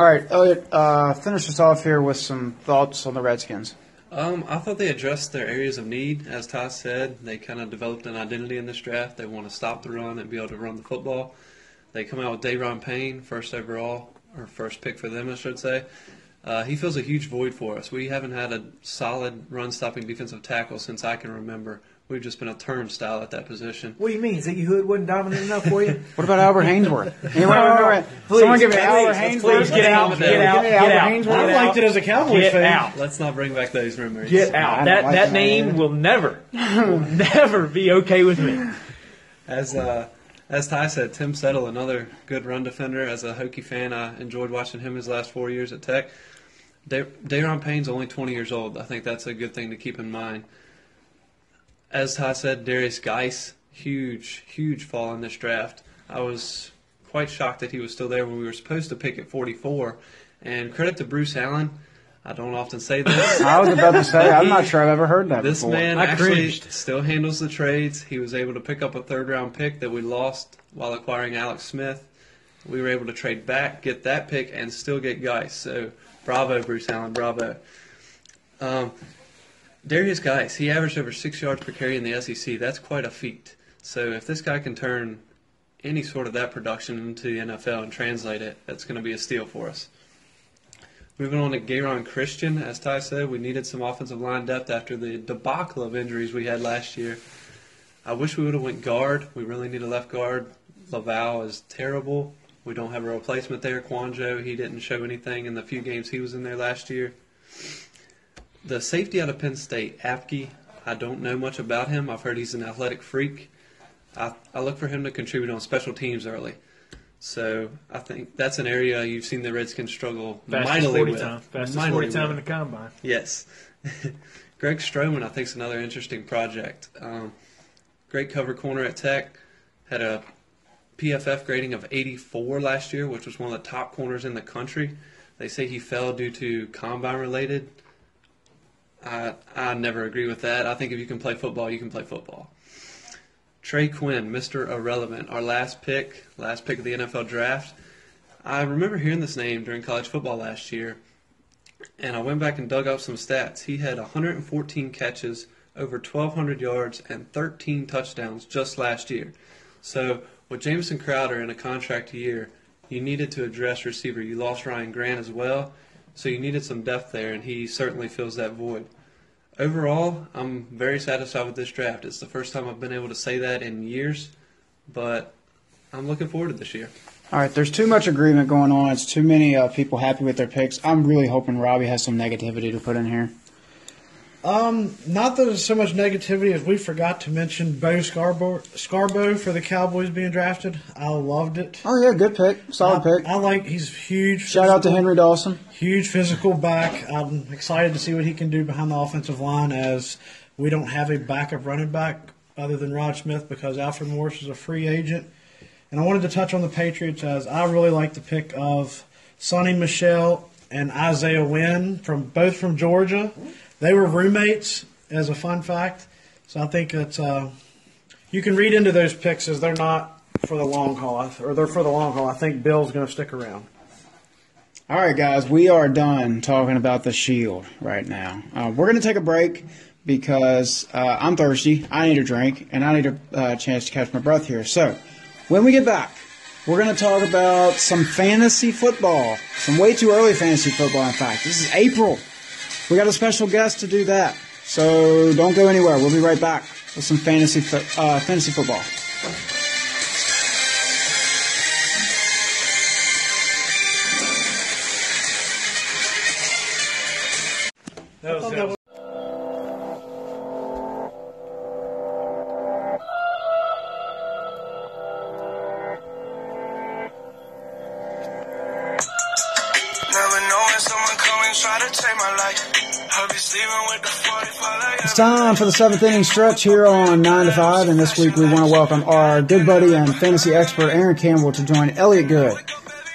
All right, Elliot, uh, finish us off here with some thoughts on the Redskins. Um, I thought they addressed their areas of need. As Ty said, they kind of developed an identity in this draft. They want to stop the run and be able to run the football. They come out with Da'Ron Payne, first overall, or first pick for them, I should say. Uh, he fills a huge void for us. We haven't had a solid run-stopping defensive tackle since I can remember. We've just been a turnstile at that position. What do you mean? Ziggy Hood wasn't dominant enough for you? What about Albert Haynesworth? Anyone remember? Please, Someone give me please, Albert Haynesworth. please, get out, get Give out, me get Albert out. Haynesworth. I liked it as a Cowboys Get fan. out. Let's not bring back those memories. Get out. don't That like that that name either. will never, will never be okay with me. As uh, as Ty said, Tim Settle, another good run defender. As a Hokie fan, I enjoyed watching him his last four years at Tech. Da- Da'Ron Payne's only 20 years old. I think that's a good thing to keep in mind. As Ty said, Derrius Guice, huge, huge fall in this draft. I was quite shocked that he was still there when we were supposed to pick at 44. And credit to Bruce Allen. I don't often say this. I was about to say, I'm not sure I've ever heard that This before. man I actually cringed. still handles the trades. He was able to pick up a third round pick that we lost while acquiring Alex Smith. We were able to trade back, get that pick, and still get Guice. So bravo, Bruce Allen, bravo. Um, Derrius Guice, he averaged over six yards per carry in the SEC. That's quite a feat. So if this guy can turn any sort of that production into the NFL and translate it, that's going to be a steal for us. Moving on to Geron Christian, as Ty said, we needed some offensive line depth after the debacle of injuries we had last year. I wish we would have went guard. We really need a left guard. Lauvao is terrible. We don't have a replacement there. Kouandjio, he didn't show anything in the few games he was in there last year. The safety out of Penn State, Apke, I don't know much about him. I've heard he's an athletic freak. I, I look for him to contribute on special teams early. So I think that's an area you've seen the Redskins struggle Fastest mightily 40 with. time. Fastest Mightily 40 time with. in the combine. Yes. Greg Stroman, I think, is another interesting project. Um, great cover corner at Tech. Had a PFF grading of 84 last year, which was one of the top corners in the country. They say he fell due to combine related. I, I never agree with that. I think if you can play football, you can play football. Trey Quinn, Mr. Irrelevant, our last pick, last pick of the NFL draft. I remember hearing this name during college football last year and I went back and dug up some stats. He had 114 catches, over 1,200 yards, and 13 touchdowns just last year. So, with Jamison Crowder in a contract year, you needed to address receiver. You lost Ryan Grant as well, so you needed some depth there, and he certainly fills that void. Overall, I'm very satisfied with this draft. It's the first time I've been able to say that in years, but I'm looking forward to this year. All right, there's too much agreement going on. It's too many uh, people happy with their picks. I'm really hoping Robbie has some negativity to put in here. Um, not that it's so much negativity as we forgot to mention Bo Scarborough, Scarborough for the Cowboys being drafted. I loved it. Oh yeah, good pick, solid I, pick. I like he's huge. Shout out to Henry Dawson. Huge physical back. I'm excited to see what he can do behind the offensive line as we don't have a backup running back other than Rod Smith because Alfred Morris is a free agent. And I wanted to touch on the Patriots as I really like the pick of Sony Michel and Isaiah Wynn from both from Georgia. They were roommates as a fun fact. So I think it's uh, you can read into those picks as they're not for the long haul, or they're for the long haul. I think Bill's going to stick around. All right, guys, we are done talking about the Shield right now. Uh, we're going to take a break, because uh, I'm thirsty. I need a drink, and I need a uh, chance to catch my breath here. So, when we get back, we're going to talk about some fantasy football. Some way too early fantasy football, in fact. This is April. We got a special guest to do that. So, don't go anywhere. We'll be right back with some fantasy, fo- uh, fantasy football. Time for the seventh inning stretch here on 9 to 5, and this week we want to welcome our good buddy and fantasy expert Aaron Campbell to join Elliot Good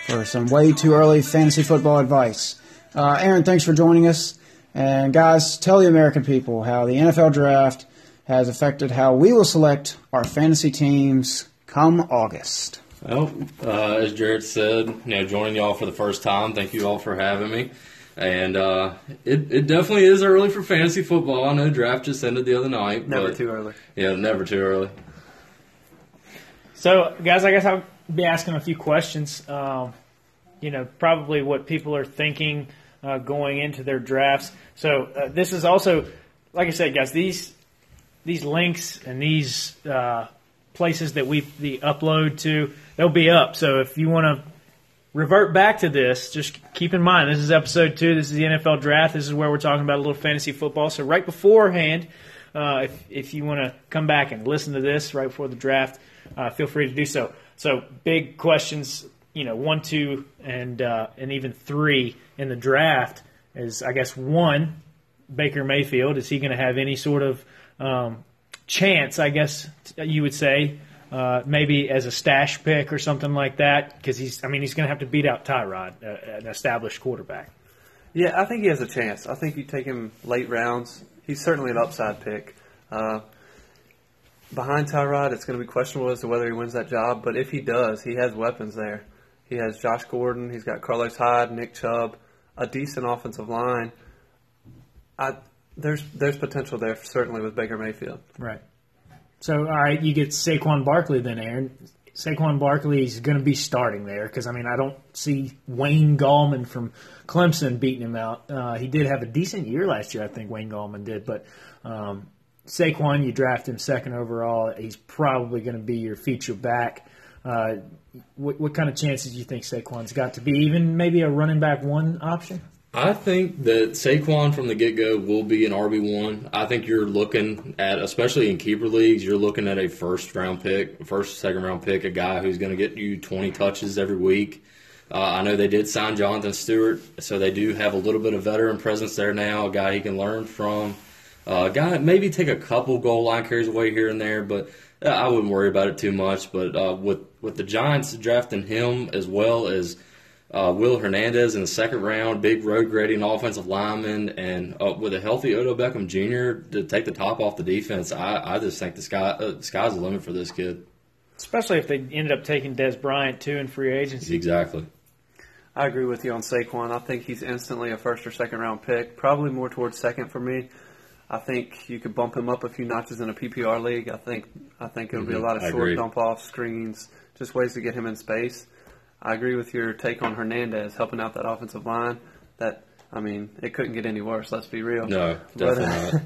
for some way too early fantasy football advice. Uh, Aaron, thanks for joining us. And guys, tell the American people how the NFL draft has affected how we will select our fantasy teams come August. Well, uh, as Jared said, you know, joining y'all for the first time. Thank you all for having me. And uh, it it definitely is early for fantasy football. I know draft just ended the other night. Never but- too early. Yeah, never too early. So, guys, I guess I'll be asking a few questions. Um, you know, probably what people are thinking uh, going into their drafts. So, uh, this is also, like I said, guys, these these links and these uh, places that we the upload to, they'll be up. So, if you want to revert back to this, just keep in mind this is episode two. This is the NFL draft. This is where we're talking about a little fantasy football. So, right beforehand, uh, if if you want to come back and listen to this right before the draft, uh, feel free to do so. So, big questions, you know, one, two, and uh, and even three in the draft is, I guess, one Baker Mayfield. Is he going to have any sort of um, chance? I guess you would say. Uh, maybe as a stash pick or something like that, because he's. I mean, he's going to have to beat out Tyrod, uh, an established quarterback. Yeah, I think he has a chance. I think you take him late rounds. He's certainly an upside pick. Uh, behind Tyrod, it's going to be questionable as to whether he wins that job, but if he does, he has weapons there. He has Josh Gordon, he's got Carlos Hyde, Nick Chubb, a decent offensive line. I, there's there's potential there certainly with Baker Mayfield. Right. So, all right, you get Saquon Barkley then, Aaron. Saquon Barkley is going to be starting there because I mean I don't see Wayne Gallman from Clemson beating him out. Uh, he did have a decent year last year, I think Wayne Gallman did, but um, Saquon, you draft him second overall. He's probably going to be your feature back. Uh, what, what kind of chances do you think Saquon's got to be even maybe a running back one option? I think that Saquon from the get go will be an RB one. I think you're looking at, especially in keeper leagues, you're looking at a first round pick, first second round pick, a guy who's going to get you 20 touches every week. Uh, I know they did sign Jonathan Stewart, so they do have a little bit of veteran presence there now, a guy he can learn from. Uh, a guy maybe take a couple goal line carries away here and there, but uh, I wouldn't worry about it too much. But uh, with with the Giants drafting him as well as uh, Will Hernandez in the second round, big road grading offensive lineman, and uh, with a healthy Odo Beckham Jr. to take the top off the defense, I, I just think the sky uh, the sky's the limit for this kid. Especially if they ended up taking Dez Bryant too in free agency. Exactly. I agree with you on Saquon. I think he's instantly a first or second round pick, probably more towards second for me. I think you could bump him up a few notches in a PPR league. I think I think it'll be a Mhm, lot of I short agree. dump off screens, just ways to get him in space. I agree with your take on Hernandez helping out that offensive line. That I mean, it couldn't get any worse. Let's be real. No, But, definitely uh, not.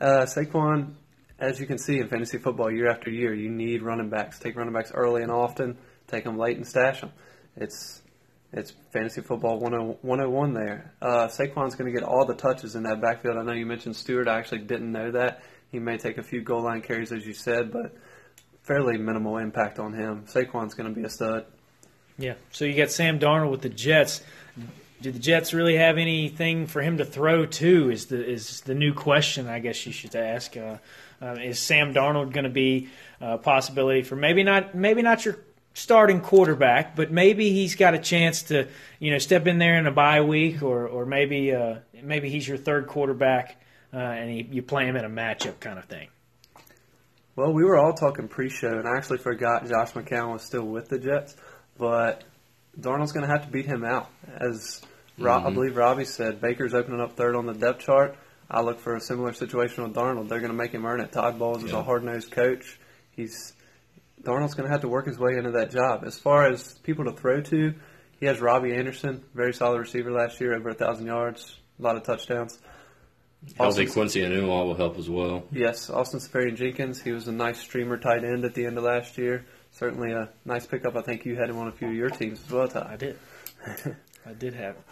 uh, Saquon, as you can see in fantasy football, year after year, you need running backs. Take running backs early and often. Take them late and stash them. It's it's fantasy football 10 101 there. Uh, Saquon's going to get all the touches in that backfield. I know you mentioned Stewart. I actually didn't know that. He may take a few goal line carries, as you said, but fairly minimal impact on him. Saquon's going to be a stud. Yeah. So you got Sam Darnold with the Jets. Do the Jets really have anything for him to throw to? Is the is the new question? I guess you should ask. Uh, uh, is Sam Darnold going to be a possibility for maybe not maybe not your starting quarterback, but maybe he's got a chance to you know step in there in a bye week, or or maybe uh, maybe he's your third quarterback uh, and he, you play him in a matchup kind of thing. Well, we were all talking pre-show, and I actually forgot Josh McCown was still with the Jets, but Darnold's going to have to beat him out. As Rob, I mm-hmm. believe Robbie said, Baker's opening up third on the depth chart. I look for a similar situation with Darnold. They're going to make him earn it. Todd Bowles is a hard nosed coach. He's Darnold's going to have to work his way into that job. As far as people to throw to, he has Robbie Anderson, very solid receiver last year, over a thousand yards, a lot of touchdowns. Austin- Quincy Enunwa will help as well. Yes, Austin Seferian Jenkins. He was a nice streamer tight end at the end of last year. Certainly a nice pickup. I think you had him on a few of your teams as well, Ty. I did. I did have it.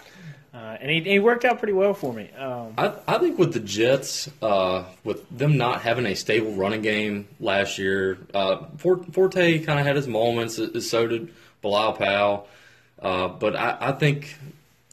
Uh, and he, he worked out pretty well for me. Um, I, I think with the Jets, uh, with them not having a stable running game last year, uh, Forte kind of had his moments. uh, So did Bilal Powell. Uh, but I, I think,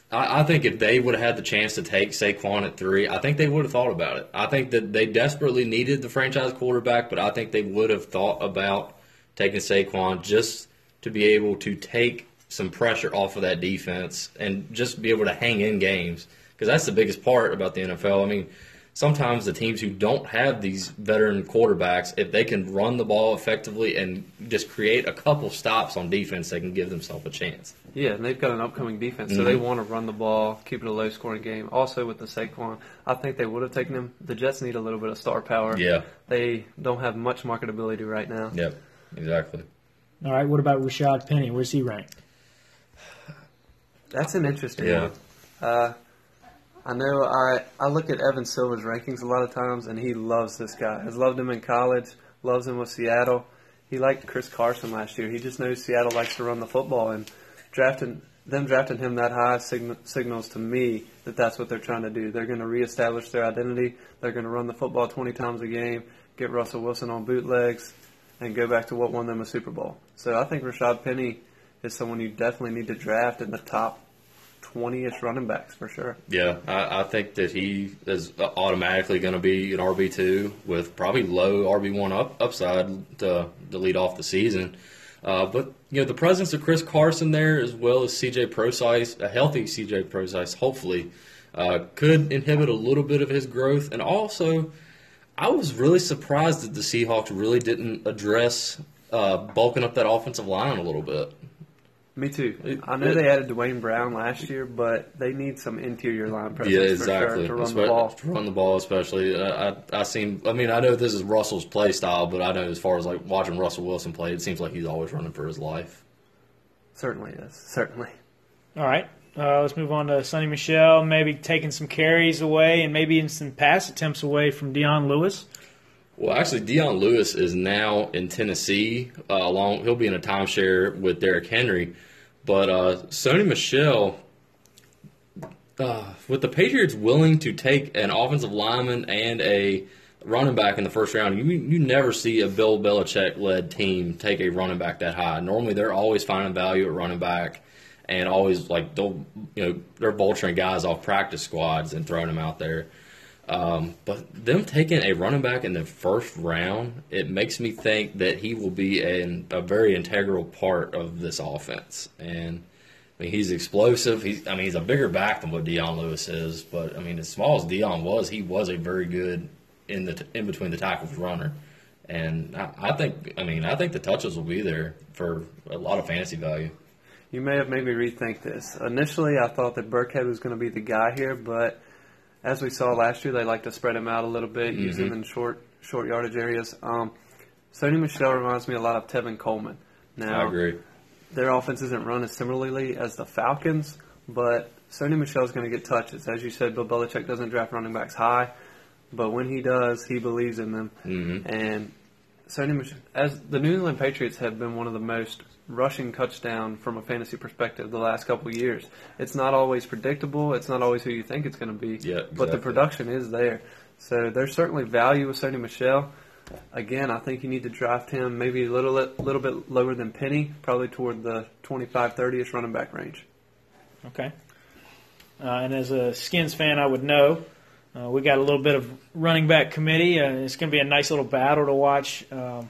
I, I think if they would have had the chance to take Saquon at three, I think they would have thought about it. I think that they desperately needed the franchise quarterback, but I think they would have thought about taking Saquon just to be able to take some pressure off of that defense and just be able to hang in games because that's the biggest part about the NFL. I mean, sometimes the teams who don't have these veteran quarterbacks, if they can run the ball effectively and just create a couple stops on defense, they can give themselves a chance. Yeah, and they've got an upcoming defense, so they mm-hmm. want to run the ball, keep it a low scoring game. Also with the Saquon, I think they would have taken him. The Jets need a little bit of star power. Yeah. They don't have much marketability right now. Yep, exactly. all right, what about Rashaad Penny? Where's he ranked? That's an interesting Yeah. one. Uh, I know I, I look at Evan Silva's rankings a lot of times, and he loves this guy. Has loved him in college, loves him with Seattle. He liked Chris Carson last year. He just knows Seattle likes to run the football, and drafting them drafting him that high sign, signals to me that that's what they're trying to do. They're going to reestablish their identity. They're going to run the football 20 times a game, get Russell Wilson on bootlegs, and go back to what won them a Super Bowl. So I think Rashaad Penny is someone you definitely need to draft in the top 20-ish running backs for sure. Yeah, I, I think that he is automatically going to be an RB two with probably low RB one up upside to, to lead off the season. Uh, but you know the presence of Chris Carson there, as well as CJ Procise, a healthy CJ Procise, hopefully, uh, could inhibit a little bit of his growth. And also, I was really surprised that the Seahawks really didn't address uh, bulking up that offensive line a little bit. Me too. It- I know it- they added Duane Brown last year, but they need some interior line presence Yeah, for exactly. sure to run Espe- the ball. to run the ball, especially. Uh, I I seem. I mean, I know this is Russell's play style, but I know as far as like watching Russell Wilson play, it seems like he's always running for his life. Certainly is. Certainly. All right, uh, let's move on to Sony Michel. Maybe taking some carries away and maybe in some pass attempts away from Dion Lewis. Well, actually, Dion Lewis is now in Tennessee. Uh, along, he'll be in a timeshare with Derrick Henry, but uh, Sony Michel. Uh, with the Patriots willing to take an offensive lineman and a running back in the first round, you you never see a Bill Belichick led team take a running back that high. Normally, they're always finding value at running back, and always like they'll you know they're vulturing guys off practice squads and throwing them out there. Um, but them taking a running back in the first round, it makes me think that he will be an, a very integral part of this offense. And I mean, he's explosive. He's, I mean, he's a bigger back than what Dion Lewis is. But I mean, as small as Dion was, he was a very good in the in between the tackles runner. And I, I think, I mean, I think the touches will be there for a lot of fantasy value. You may have made me rethink this. Initially, I thought that Burkhead was going to be the guy here, but as we saw last year, they like to spread him out a little bit, use him in short short yardage areas. Um, Sony Michel reminds me a lot of Tevin Coleman. Now, I agree. their offense isn't run as similarly as the Falcons, but Sony Michel's going to get touches. As you said, Bill Belichick doesn't draft running backs high, but when he does, he believes in them. Mhm. And Sony Michel, as the New England Patriots have been one of the most rushing touchdown from a fantasy perspective the last couple of years. It's not always predictable. It's not always who you think it's going to be. Yeah, But the production is there. So there's certainly value with Sony Michel. Again, I think you need to draft him maybe a little little bit lower than Penny, probably toward the 25, 30-ish running back range. Okay. Uh, and as a Skins fan, I would know uh, we got a little bit of running back committee. Uh, it's going to be a nice little battle to watch um,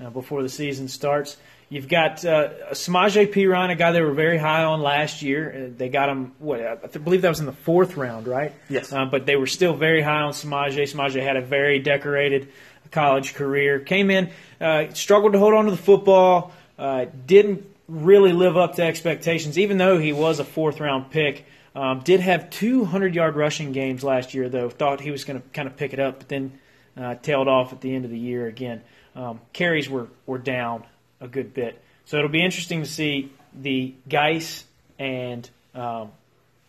uh, before the season starts. You've got uh, Samaje Perine, a guy they were very high on last year. Uh, they got him, what, I believe that was in the fourth round, right? Yes. Uh, but they were still very high on Samaje. Samaje had a very decorated college career. Came in, uh, struggled to hold on to the football, uh, didn't really live up to expectations, even though he was a fourth round pick. Um, did have 200 yard rushing games last year, though. Thought he was going to kind of pick it up, but then uh, tailed off at the end of the year again. Um, carries were, were down a good bit. So it'll be interesting to see the Guice and um,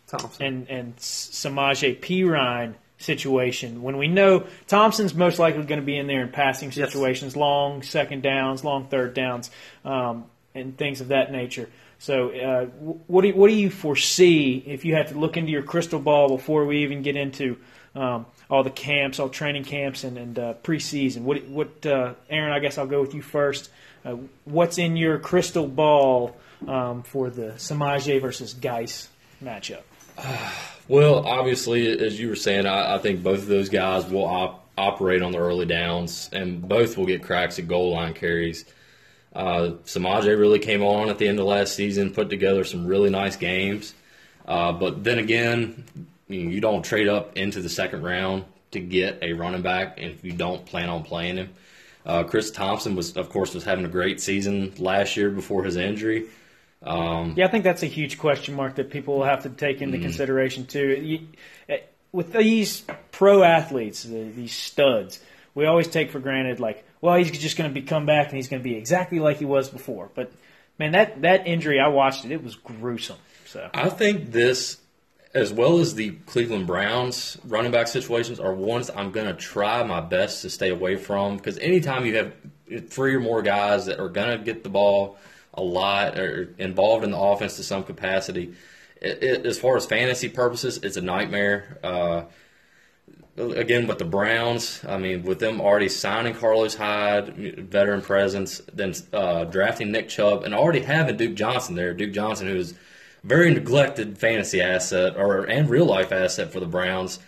Thompson. and and Samaje Perine situation when we know Thompson's most likely going to be in there in passing Yes. situations, long second downs, long third downs, um, and things of that nature. So, uh, what do you, what do you foresee if you had to look into your crystal ball before we even get into um, all the camps, all training camps, and, and uh, preseason? What what uh, Aaron? I guess I'll go with you first. Uh, what's in your crystal ball um, for the Samaje versus Guice matchup? Well, obviously, as you were saying, I, I think both of those guys will op- operate on the early downs, and both will get cracks at goal line carries. Uh, Samaje really came on at the end of last season, put together some really nice games. Uh, but then again, you, you don't trade up into the second round to get a running back if you don't plan on playing him. Uh, Chris Thompson was, of course, was having a great season last year before his injury. Yeah, I think that's a huge question mark that people will have to take into consideration too. Eh, with these pro athletes, the, these studs, we always take for granted like, well, he's just going to be come back and he's going to be exactly like he was before. But man, that that injury, I watched it; it was gruesome. So I think this, as well as the Cleveland Browns running back situations, are ones I'm going to try my best to stay away from because anytime you have three or more guys that are going to get the ball a lot or involved in the offense to some capacity, it, it, as far as fantasy purposes, it's a nightmare. Uh, again with the Browns, I mean, with them already signing Carlos Hyde, veteran presence, then uh, drafting Nick Chubb, and already having Duke Johnson there. Duke Johnson, who is a very neglected fantasy asset or and real life asset for the Browns.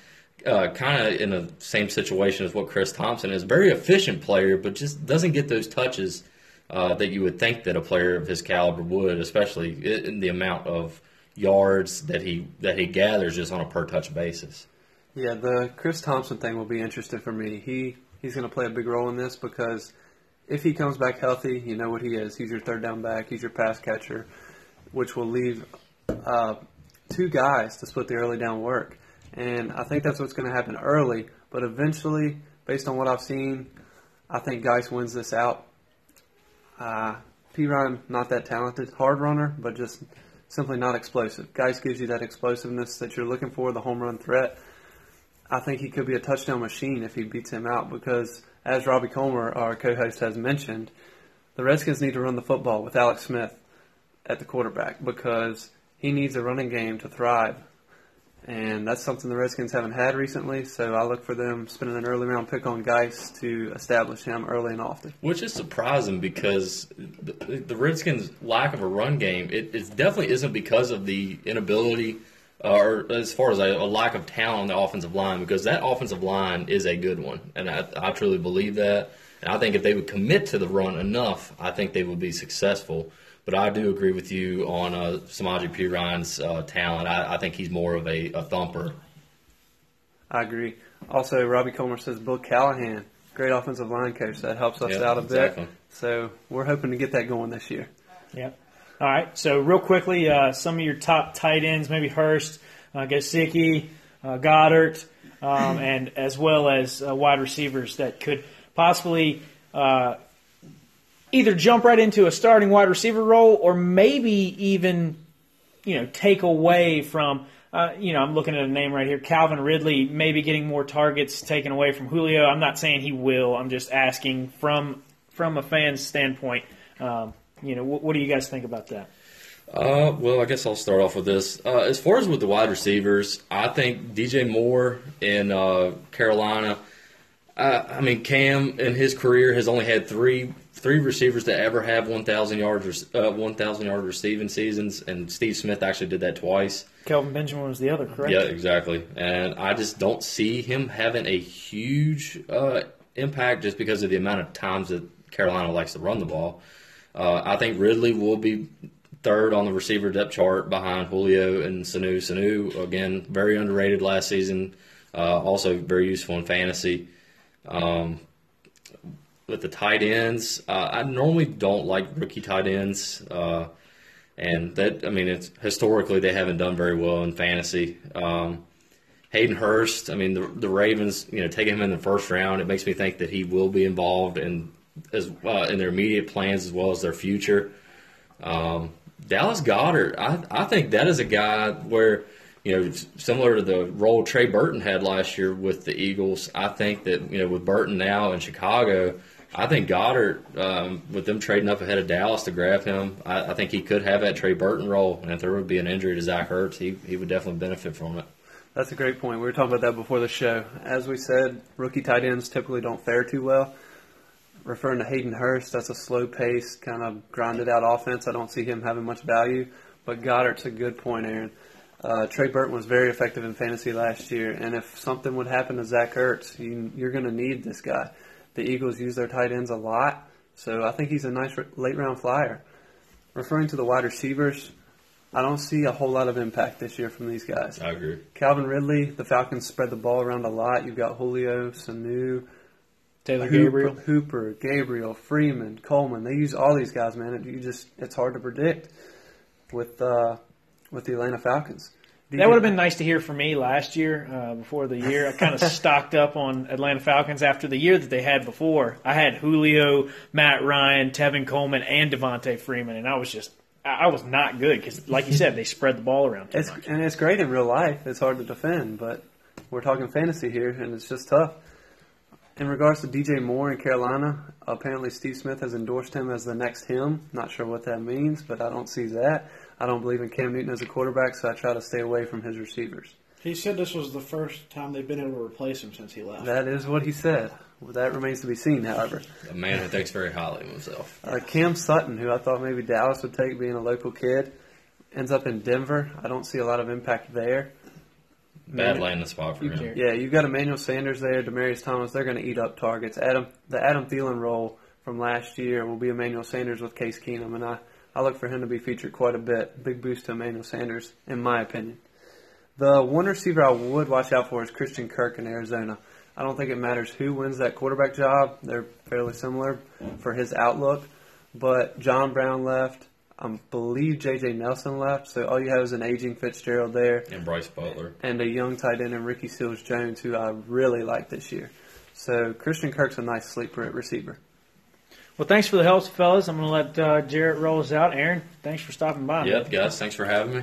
Uh, kind of in the same situation as what Chris Thompson is. Very efficient player, but just doesn't get those touches uh, that you would think that a player of his caliber would, especially in the amount of yards that he that he gathers just on a per touch basis. Yeah, the Chris Thompson thing will be interesting for me. He he's going to play a big role in this because if he comes back healthy, you know what he is. He's your third down back. He's your pass catcher, which will leave uh, two guys to split the early down work. And I think that's what's going to happen early. But eventually, based on what I've seen, I think Guice wins this out. Uh, P. Ryan, not that talented, hard runner, but just simply not explosive. Guice gives you that explosiveness that you're looking for, the home run threat. I think he could be a touchdown machine if he beats him out because, as Robbie Comer, our co-host, has mentioned, the Redskins need to run the football with Alex Smith at the quarterback because he needs a running game to thrive. And that's something the Redskins haven't had recently, so I look for them spending an early round pick on Guice to establish him early and often. Which is surprising because the, the Redskins' lack of a run game, it, it definitely isn't because of the inability uh, or as far as a, a lack of talent on the offensive line, because that offensive line is a good one. And I, I truly believe that. And I think if they would commit to the run enough, I think they would be successful. But I do agree with you on uh, Samaje Perine's uh, talent. I, I think he's more of a, a thumper. I agree. Also, Robbie Comer says Bill Callahan, great offensive line coach. That helps us Yeah, out a exactly. bit. So we're hoping to get that going this year. Yeah. All right. So real quickly, uh, some of your top tight ends, maybe Hurst, uh, Gesicki, uh, Goedert, um, and as well as uh, wide receivers that could possibly uh, either jump right into a starting wide receiver role or maybe even you know take away from. Uh, you know, I'm looking at a name right here, Calvin Ridley, maybe getting more targets taken away from Julio. I'm not saying he will. I'm just asking from from a fan's standpoint. Um, you know, what, what do you guys think about that? Uh, well, I guess I'll start off with this. Uh, as far as with the wide receivers, I think DJ Moore in uh, Carolina. Uh, I mean, Cam in his career has only had three three receivers to ever have 1,000 yards uh, 1,000 yard receiving seasons, and Steve Smith actually did that twice. Kelvin Benjamin was the other, correct? Yeah, exactly. And I just don't see him having a huge uh, impact just because of the amount of times that Carolina likes to run the ball. Uh, I think Ridley will be third on the receiver depth chart behind Julio and Sanu. Sanu, again, very underrated last season, uh, also very useful in fantasy. Um, with the tight ends, uh, I normally don't like rookie tight ends. Uh, and that I mean, it's historically they haven't done very well in fantasy. Um, Hayden Hurst, I mean, the the Ravens, you know, taking him in the first round, it makes me think that he will be involved in as uh, in their immediate plans as well as their future. Um, Dallas Goedert, I, I think that is a guy where, you know, similar to the role Trey Burton had last year with the Eagles. I think that you know with Burton now in Chicago, I think Goedert, um, with them trading up ahead of Dallas to grab him, I, I think he could have that Trey Burton role. And if there would be an injury to Zach Ertz, he he would definitely benefit from it. That's a great point. We were talking about that before the show. As we said, rookie tight ends typically don't fare too well. Referring to Hayden Hurst, that's a slow pace, kind of grinded out offense. I don't see him having much value. But Goedert's a good point, Aaron. Uh, Trey Burton was very effective in fantasy last year, and if something would happen to Zach Ertz, you, you're going to need this guy. The Eagles use their tight ends a lot, so I think he's a nice late round flyer. Referring to the wide receivers, I don't see a whole lot of impact this year from these guys. I agree. Calvin Ridley, the Falcons spread the ball around a lot. You've got Julio, Sanu, Taylor Hooper, Gabriel. Hooper, Gabriel, Freeman, Coleman. They use all these guys, man. It, you just it's hard to predict with uh, with the Atlanta Falcons. That would have been nice to hear from me last year, uh, before the year. I kind of stocked up on Atlanta Falcons after the year that they had before. I had Julio, Matt Ryan, Tevin Coleman, and Devonta Freeman, and I was just, I was not good because, like you said, they spread the ball around too It's, much. and it's great in real life. It's hard to defend, but we're talking fantasy here, and it's just tough. In regards to DJ Moore in Carolina, apparently Steve Smith has endorsed him as the next him. Not sure what that means, but I don't see that. I don't believe in Cam Newton as a quarterback, so I try to stay away from his receivers. He said this was the first time they've been able to replace him since he left. That is what he said. Well, that remains to be seen, however. A man who thinks very highly of himself. Uh, Cam Sutton, who I thought maybe Dallas would take being a local kid, ends up in Denver. I don't see a lot of impact there. Bad landing spot for him. can't- Yeah, you've got Emmanuel Sanders there, Demaryius Thomas. They're going to eat up targets. Adam, the Adam Thielen role from last year will be Emmanuel Sanders with Case Keenum, and I, I look for him to be featured quite a bit. Big boost to Emmanuel Sanders, in my opinion. The one receiver I would watch out for is Christian Kirk in Arizona. I don't think it matters who wins that quarterback job. They're fairly similar for his outlook. But John Brown left. I believe J.J. Nelson left. So all you have is an aging Fitzgerald there And Brice Butler. and a young tight end in Ricky Seals Jones, who I really like this year. So Christian Kirk's a nice sleeper at receiver. Well, thanks for the help, fellas. I'm going to let uh, Jarrett roll us out. Aaron, thanks for stopping by. Yep, guys. Thanks for having me.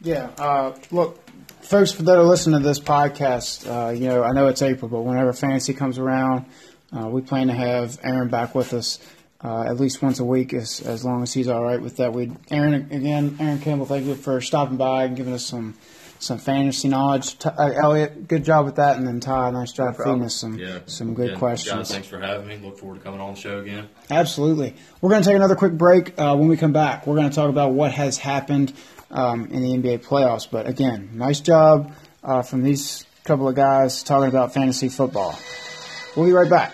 Yeah. Uh, look, folks that are listening to this podcast, uh, you know, I know it's April, but whenever fantasy comes around, uh, we plan to have Aaron back with us uh, at least once a week, as as long as he's all right with that. We, Aaron, again, Aaron Campbell, thank you for stopping by and giving us some some fantasy knowledge. T- uh, Elliot, good job with that, and then Ty, nice job feeding us some Yeah. some good Yeah, questions. Guys, thanks for having me. Look forward to coming on the show again. Absolutely. We're going to take another quick break. Uh, when we come back, we're going to talk about what has happened um, in the NBA playoffs. But again, nice job uh, from these couple of guys talking about fantasy football. We'll be right back.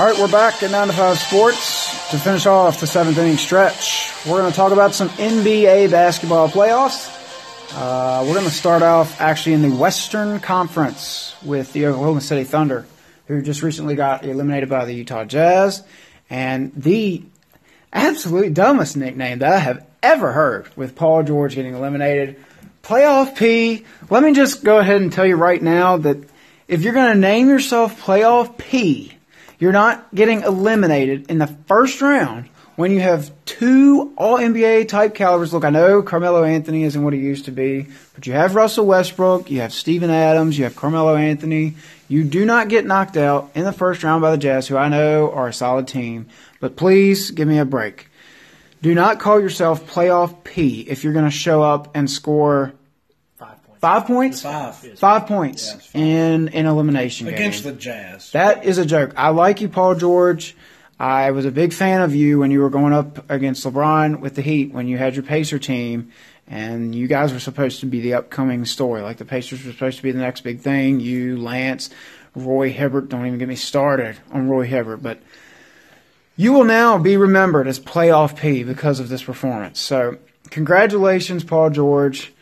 All right, we're back at 9 to 5 Sports to finish off the seventh inning stretch. We're going to talk about some NBA basketball playoffs. Uh, we're going to start off actually in the Western Conference with the Oklahoma City Thunder, who just recently got eliminated by the Utah Jazz. And the absolute dumbest nickname that I have ever heard with Paul George getting eliminated. Playoff P. Let me just go ahead and tell you right now that if you're going to name yourself Playoff P, you're not getting eliminated in the first round when you have two All NBA type calibers. Look, I know Carmelo Anthony isn't what he used to be, but you have Russell Westbrook, you have Steven Adams, you have Carmelo Anthony. You do not get knocked out in the first round by the Jazz, who I know are a solid team. But please give me a break. Do not call yourself playoff P if you're going to show up and score Five points. five points, Five. five points Yeah, five. in an elimination Against game. the Jazz. That is a joke. I like you, Paul George. I was a big fan of you when you were going up against LeBron with the Heat when you had your Pacer team, And you guys were supposed to be the upcoming story. Like the Pacers were supposed to be the next big thing. You, Lance, Roy Hibbert. Don't even get me started on Roy Hibbert. But you will now be remembered as playoff P because of this performance. So, congratulations, Paul George.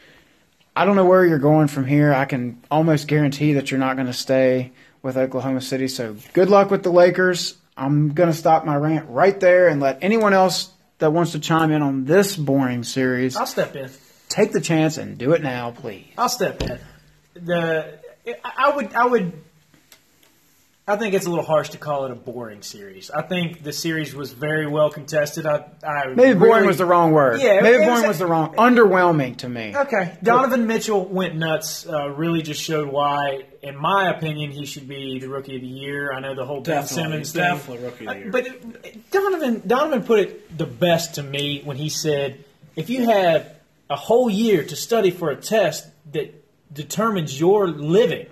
I don't know where you're going from here. I can almost guarantee that you're not going to stay with Oklahoma City. So, good luck with the Lakers. I'm going to stop my rant right there and let anyone else that wants to chime in on this boring series I'll step in. take the chance and do it now, please. I'll step in. The I would I would I think it's a little harsh to call it a boring series. I think the series was very well contested. I, I Maybe boring really- was the wrong word. Yeah, Maybe boring was- was the wrong. Underwhelming to me. Okay, Donovan Mitchell went nuts. Uh, really, just showed why, in my opinion, he should be the rookie of the year. I know the whole Ben Definitely, Simmons thing, definitely rookie of the year. But it- Donovan Donovan put it the best to me when he said, "If you have a whole year to study for a test that determines your living,"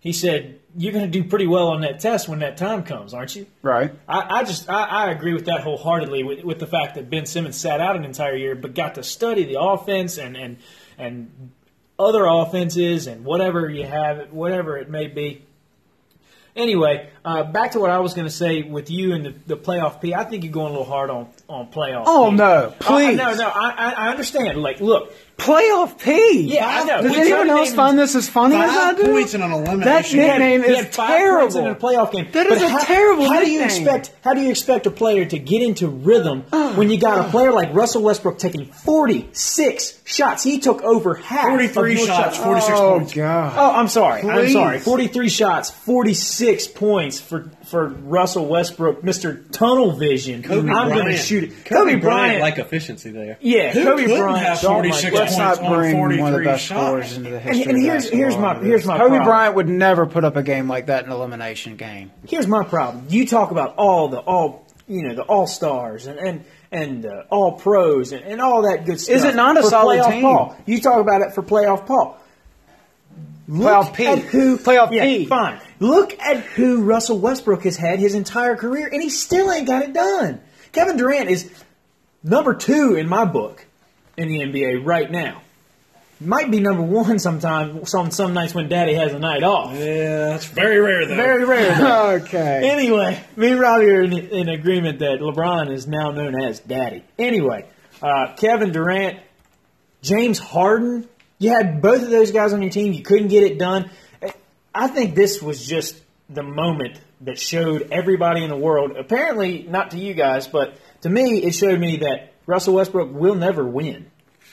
he said, "you're going to do pretty well on that test when that time comes, aren't you?" Right. I, I just I, I agree with that wholeheartedly with, with the fact that Ben Simmons sat out an entire year but got to study the offense and and and other offenses and whatever you have it whatever it may be. Anyway, uh, back to what I was going to say with you and the, the playoff P. I think you're going a little hard on on playoff. Oh, P. no, Uh, please. no, no, I, I I understand. Like, look, Playoff P. Yeah, I know. Does We anyone else find this as funny as I do? points in an That elimination. nickname is had five points in a terrible. playoff game. That is But a how, terrible How do you expect? How do you expect a player to get into rhythm uh. when you got a player like Russell Westbrook taking forty six shots? He took over half. 43 of your shots, 46 oh points. God. Oh, I'm sorry. I'm sorry. 43 shots, 46 points for for Russell Westbrook, Mr. Tunnel Vision. Kobe I'm going to shoot it. Kobe, Kobe, Bryant. like efficiency there. yeah, Who Kobe Bryant. have oh 46 God. Let's points not on one of the 43 best shots. scorers into the And, history. and of here's here's my here's this. my Kobe problem. Bryant would never put up a game like that in an elimination game. here's my problem. You talk about all the all you know the all stars and and and uh, all pros and, and all that good stuff. Is it not a for solid team? Paul. You talk about it for playoff Paul. Playoff Look P. at who Playoff yeah, P. Fine. Look at who Russell Westbrook has had his entire career, and he still ain't got it done. Kevin Durant is number two in my book in the NBA right now. Might be number one sometime on some nights when Daddy has a night off. Yeah, that's very rare though. Very rare. though. Okay. Anyway, me and Robbie are in, in agreement that LeBron is now known as Daddy. Anyway, uh, Kevin Durant, James Harden, you had both of those guys on your team. You couldn't get it done. I think this was just the moment that showed everybody in the world, apparently not to you guys, but to me, it showed me that Russell Westbrook will never win.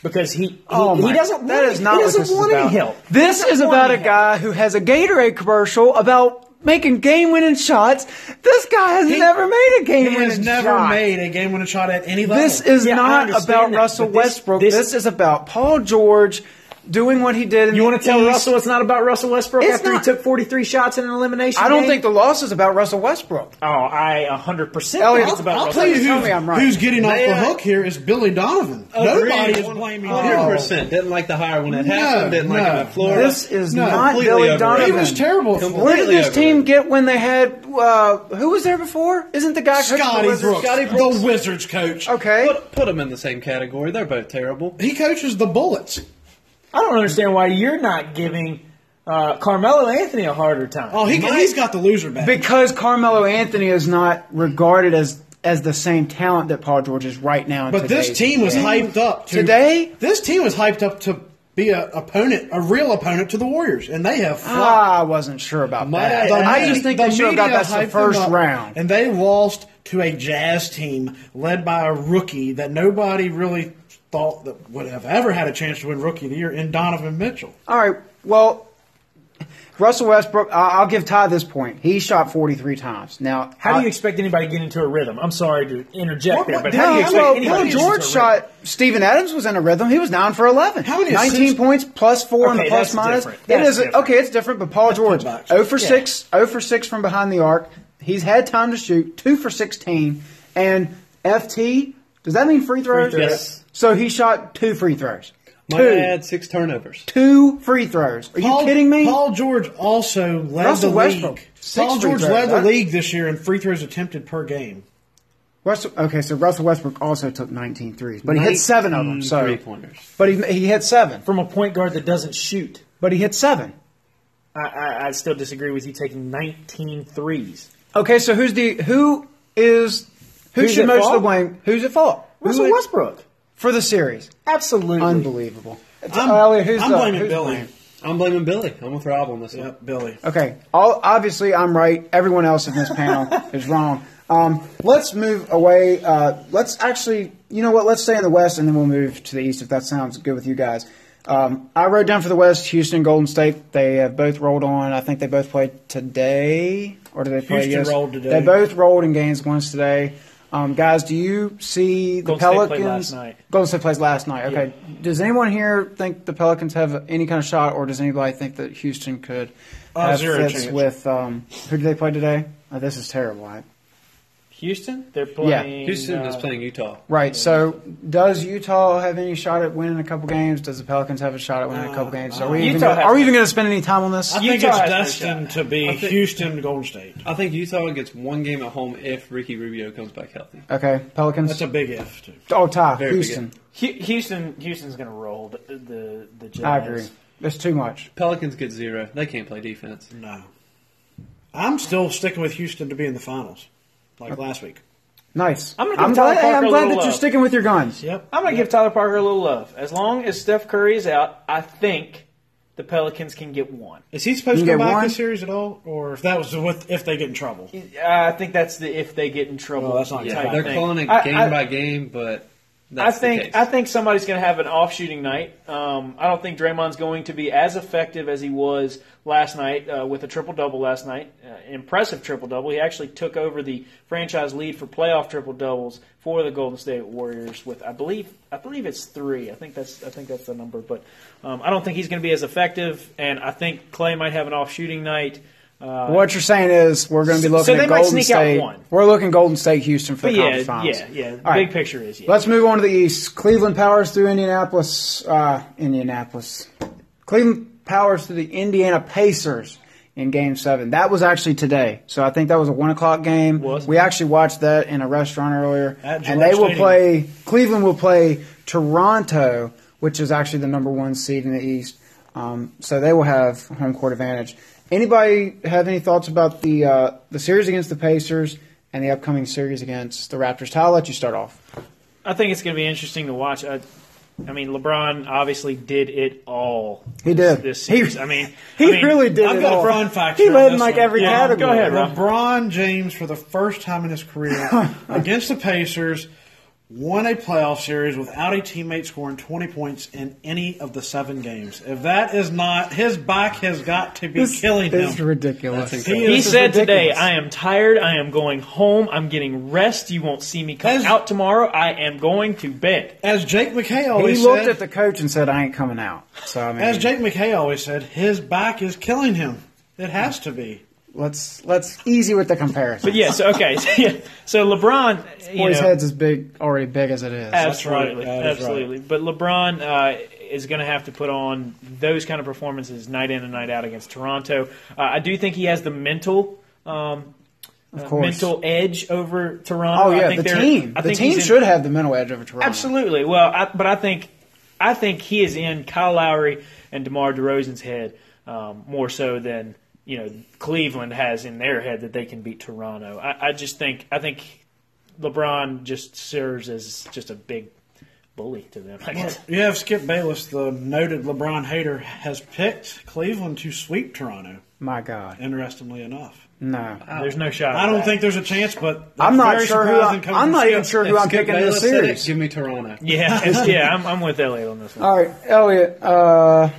Because he, he, Oh he doesn't that want, is not he doesn't this is want about. any help. This is about a any help. guy who has a Gatorade commercial about making game-winning shots. This guy has never made a game-winning shot. He has never shot. made a game winning shot at any level. This is Yeah, not about that, Russell this- Westbrook. this- This, is about Paul George doing what he did. In You the want to tell East. Russell it's not about Russell Westbrook It's after not- he took 43 shots in an elimination I don't game? think the loss is about Russell Westbrook. Oh, I 100% Elliot, think it's about I'll Russell tell you Tell who's, me I'm right. who's getting off the uh, hook here is Billy Donovan. Nobody is blaming him. 100% didn't like the hire when it happened. Didn't like no, it in Florida. This is No, not Billy overrated. Donovan. He was terrible. at Completely Where did this overrated. team get when they had uh, who was there before? Isn't the guy coaching the Scotty Brooks, Scotty Brooks. the Wizards coach. Okay. Put, put them in the same category. They're both terrible. He coaches the Bullets. I don't understand why you're not giving uh, Carmelo Anthony a harder time. Oh, he, he's got the loser back. Because Carmelo Anthony is not regarded as as the same talent that Paul George is right now. But this today's team was hyped up to Today? This team was hyped up to be a opponent, a real opponent to the Warriors, and they have flopped. Ah, I wasn't sure about that. The I media- just think the they should have got that the first up, round. and they lost to a Jazz team led by a rookie that nobody really thought that would have ever had a chance to win Rookie of the Year in Donovan Mitchell. All right. Well, Russell Westbrook. I- I'll give Ty this point. He shot 43 times. Now, How do you expect anybody to get into a rhythm? I'm sorry to interject What- there, but no, how do you expect well, anybody Paul to get into George a rhythm? shot. Steven Adams was in a rhythm. He was down for 11. How many 19 assists- points plus four on the Okay, plus that's minus. different. It That's different. okay. It's different, but Paul George, box. 0 for Yeah. six, 0 for six from behind the arc. He's had time to shoot, two for 16, and FT. Does that mean free throws? throws. Yes. So he shot two free throws. My two. bad. Six turnovers. Two free throws. Are Paul- you kidding me? Paul George also led Russell the Westbrook, league. six Paul George throws, led the right? league this year in free throws attempted per game. Russell, okay, so Russell Westbrook also took 19 threes, but he hit seven of them. So, three pointers. but he he hit seven, From a point guard that doesn't shoot. but he hit seven. I, I, I still disagree with you taking 19 threes. Okay, so who's the who is who Who's should at most of the fault? blame? Who's at fault? Russell Westbrook. For the series. Absolutely. Unbelievable. I'm, Elliot, who's I'm the- blaming who's Billy. blame? I'm blaming Billy. I'm with Rob on this one. Billy. Okay, all obviously I'm right. Everyone else in this panel is wrong. Um, let's move away. Uh, let's actually, you know what? Let's stay in the West and then we'll move to the East if that sounds good with you guys. Um, I wrote down for the West Houston, Golden State. They have both rolled on. I think they both played today, or did they play? Houston yes? rolled today. They both rolled in games once today. Um, guys, do you see the Golden State Pelicans? last night. Golden State plays last night. Okay. Does anyone here think the Pelicans have any kind of shot, or does anybody think that Houston could Uh, have fits chance. with um, who did they play today? Oh, this is terrible. I, Houston? They're playing. Yeah. Houston uh, is playing Utah. right. So, does Utah have any shot at winning a couple games? Does the Pelicans have a shot at winning a couple games? Are we even gonna, are we even going to spend any time on this? I think Utah it's destined to be think- Houston, Golden State. I think Utah gets one game at home if Ricky Rubio comes back healthy. Okay, Pelicans. That's a big if. Too. oh, Ty, Very Houston. Hu- Houston. Houston's going to roll the the, the Jazz. I agree. That's too much. Pelicans get zero. They can't play defense. No, I'm still sticking with Houston to be in the finals, like last week. Nice. I'm gonna give glad, Tyler Parker I'm a glad little that you're love. sticking with your guns. Yep. I'm going to give Tyler Parker a little love. As long as Steph Curry is out, I think the Pelicans can get one. Is he supposed You to come get back one? this series at all, or if that was with if they get in trouble? I think that's the if they get in trouble. Well, that's not type Yeah, Yeah, they're thing. calling it I- game I- by game, but I think the case. I think somebody's going to have an off shooting night. Um, I don't think Draymond's going to be as effective as he was last night uh, with a triple double last night. Uh, impressive triple double. He actually took over the franchise lead for playoff triple doubles for the Golden State Warriors with I believe I believe it's three. I think that's I think that's the number. But um, I don't think he's going to be as effective, and I think Clay might have an off shooting night. Uh, What you're saying is we're going to be looking so they at might Golden State. one. We're looking Golden State, Houston for but the yeah, conference finals. yeah, yeah. All right. Big picture is yeah. Let's move on to the East. Cleveland powers through Indianapolis. Uh, Indianapolis. Cleveland powers to the Indiana Pacers in Game Seven. That was actually today, so I think that was a one o'clock game. Was. We actually watched that in a restaurant earlier, and Gillette they will play. Cleveland will play Toronto, which is actually the number one seed in the East. Um, so they will have home court advantage. Anybody have any thoughts about the uh, the series against the Pacers and the upcoming series against the Raptors? Ty, I'll let you start off. I think it's going to be interesting to watch. I, I mean, LeBron obviously did it all. He did. This He- series. I mean, He I mean, really did I've it got all. LeBron factor. He led in this like one. every Yeah, category. go ahead, Rob. LeBron James, for the first time in his career, against the Pacers, won a playoff series without a teammate scoring 20 points in any of the seven games. If that is not, his back has got to be This killing is him. ridiculous. That's He He is said today, "I am tired. I am going home. I'm getting rest. You won't see me come As- out tomorrow. I am going to bed." As Jake McKay always said He looked said, at the coach and said, "I ain't coming out." So I mean, as Jake McKay always said, his back is killing him. It has to be. Let's let's easy with the comparison. But yes, okay. So, yeah, so LeBron, you boys' know, head's as big already big as it is. Absolutely, right. That is absolutely. But LeBron uh, is going to have to put on those kind of performances night in and night out against Toronto. Uh, I do think he has the mental. Um, of uh, course. mental edge over Toronto. oh I yeah, think the they're- team. I The think team he's in- should have the mental edge over Toronto. Absolutely. Well, I, but I think I think he is in Kyle Lowry and DeMar DeRozan's head um, more so than you know Cleveland has in their head that they can beat Toronto. I, I just think I think LeBron just serves as just a big bully to them. I guess. You have Skip Bayless, the noted LeBron hater, has picked Cleveland to sweep Toronto. My God, Interestingly enough, no. There's no shot. I don't that. think there's a chance, but I'm not very sure who. I, I'm from not even sure who I'm Skip picking in this Bayless it, series. give me Toronto. Yeah, yeah. I'm, I'm with Elliot on this one. All right, Elliot. Uh,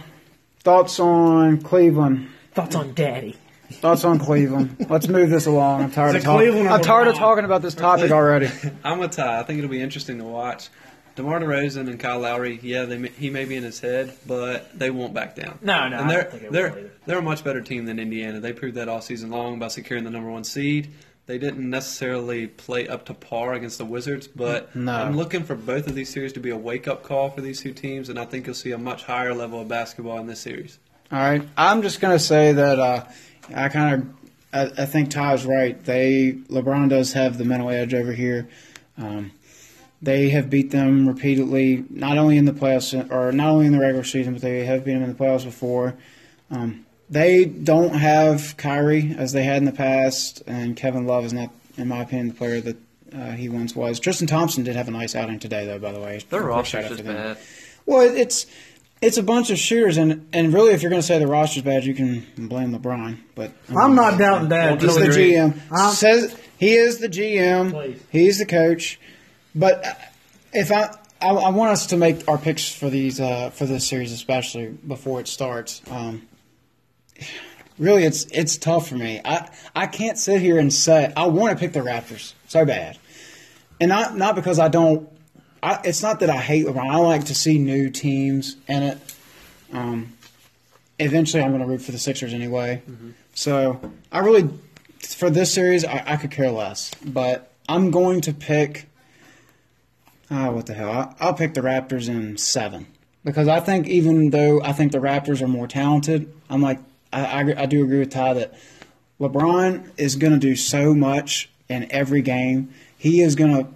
thoughts on Cleveland? Thoughts on Daddy? Thoughts on Cleveland? Let's move this along. I'm tired of it talking. I'm tired of talking about this topic already. I'm with Ty. I think it'll be interesting to watch. DeMar DeRozan and Kyle Lowry, yeah, they, may- he may be in his head, but they won't back down. No, no, and they're don't think they they're, they're a much better team than Indiana. They proved that all season long by securing the number one seed. They didn't necessarily play up to par against the Wizards, but No. I'm looking for both of these series to be a wake up call for these two teams, and I think you'll see a much higher level of basketball in this series. All right, I'm just gonna say that uh, I kind of I, I think Ty's right. They LeBron does have the mental edge over here. Um, they have beat them repeatedly, not only in the playoffs or not only in the regular season, but they have beat them in the playoffs before. Um, they don't have Kyrie as they had in the past, and Kevin Love is not, in my opinion, the player that uh, he once was. Tristan Thompson did have a nice outing today, though. By the way, Their Quick roster's shout out just bad. Well, it's it's a bunch of shooters, and and really, if you're going to say the roster's bad, you can blame LeBron. But I'm not doubting that. He's the. GM. I'm- Says he is the GM. Please. He's the coach. But uh, if I, I, I want us to make our picks for these uh, for this series, especially before it starts. Um, really, it's it's tough for me. I I can't sit here and say I want to pick the Raptors so bad, and not not because I don't. I, it's not that I hate LeBron. I like to see new teams in it. Um, eventually, I'm going to root for the Sixers anyway. So I really, for this series, I, I could care less. But I'm going to pick. Ah, what the hell? I, I'll pick the Raptors in seven because I think even though I think the Raptors are more talented, I'm like I, I, I do agree with Ty that LeBron is going to do so much in every game. He is going to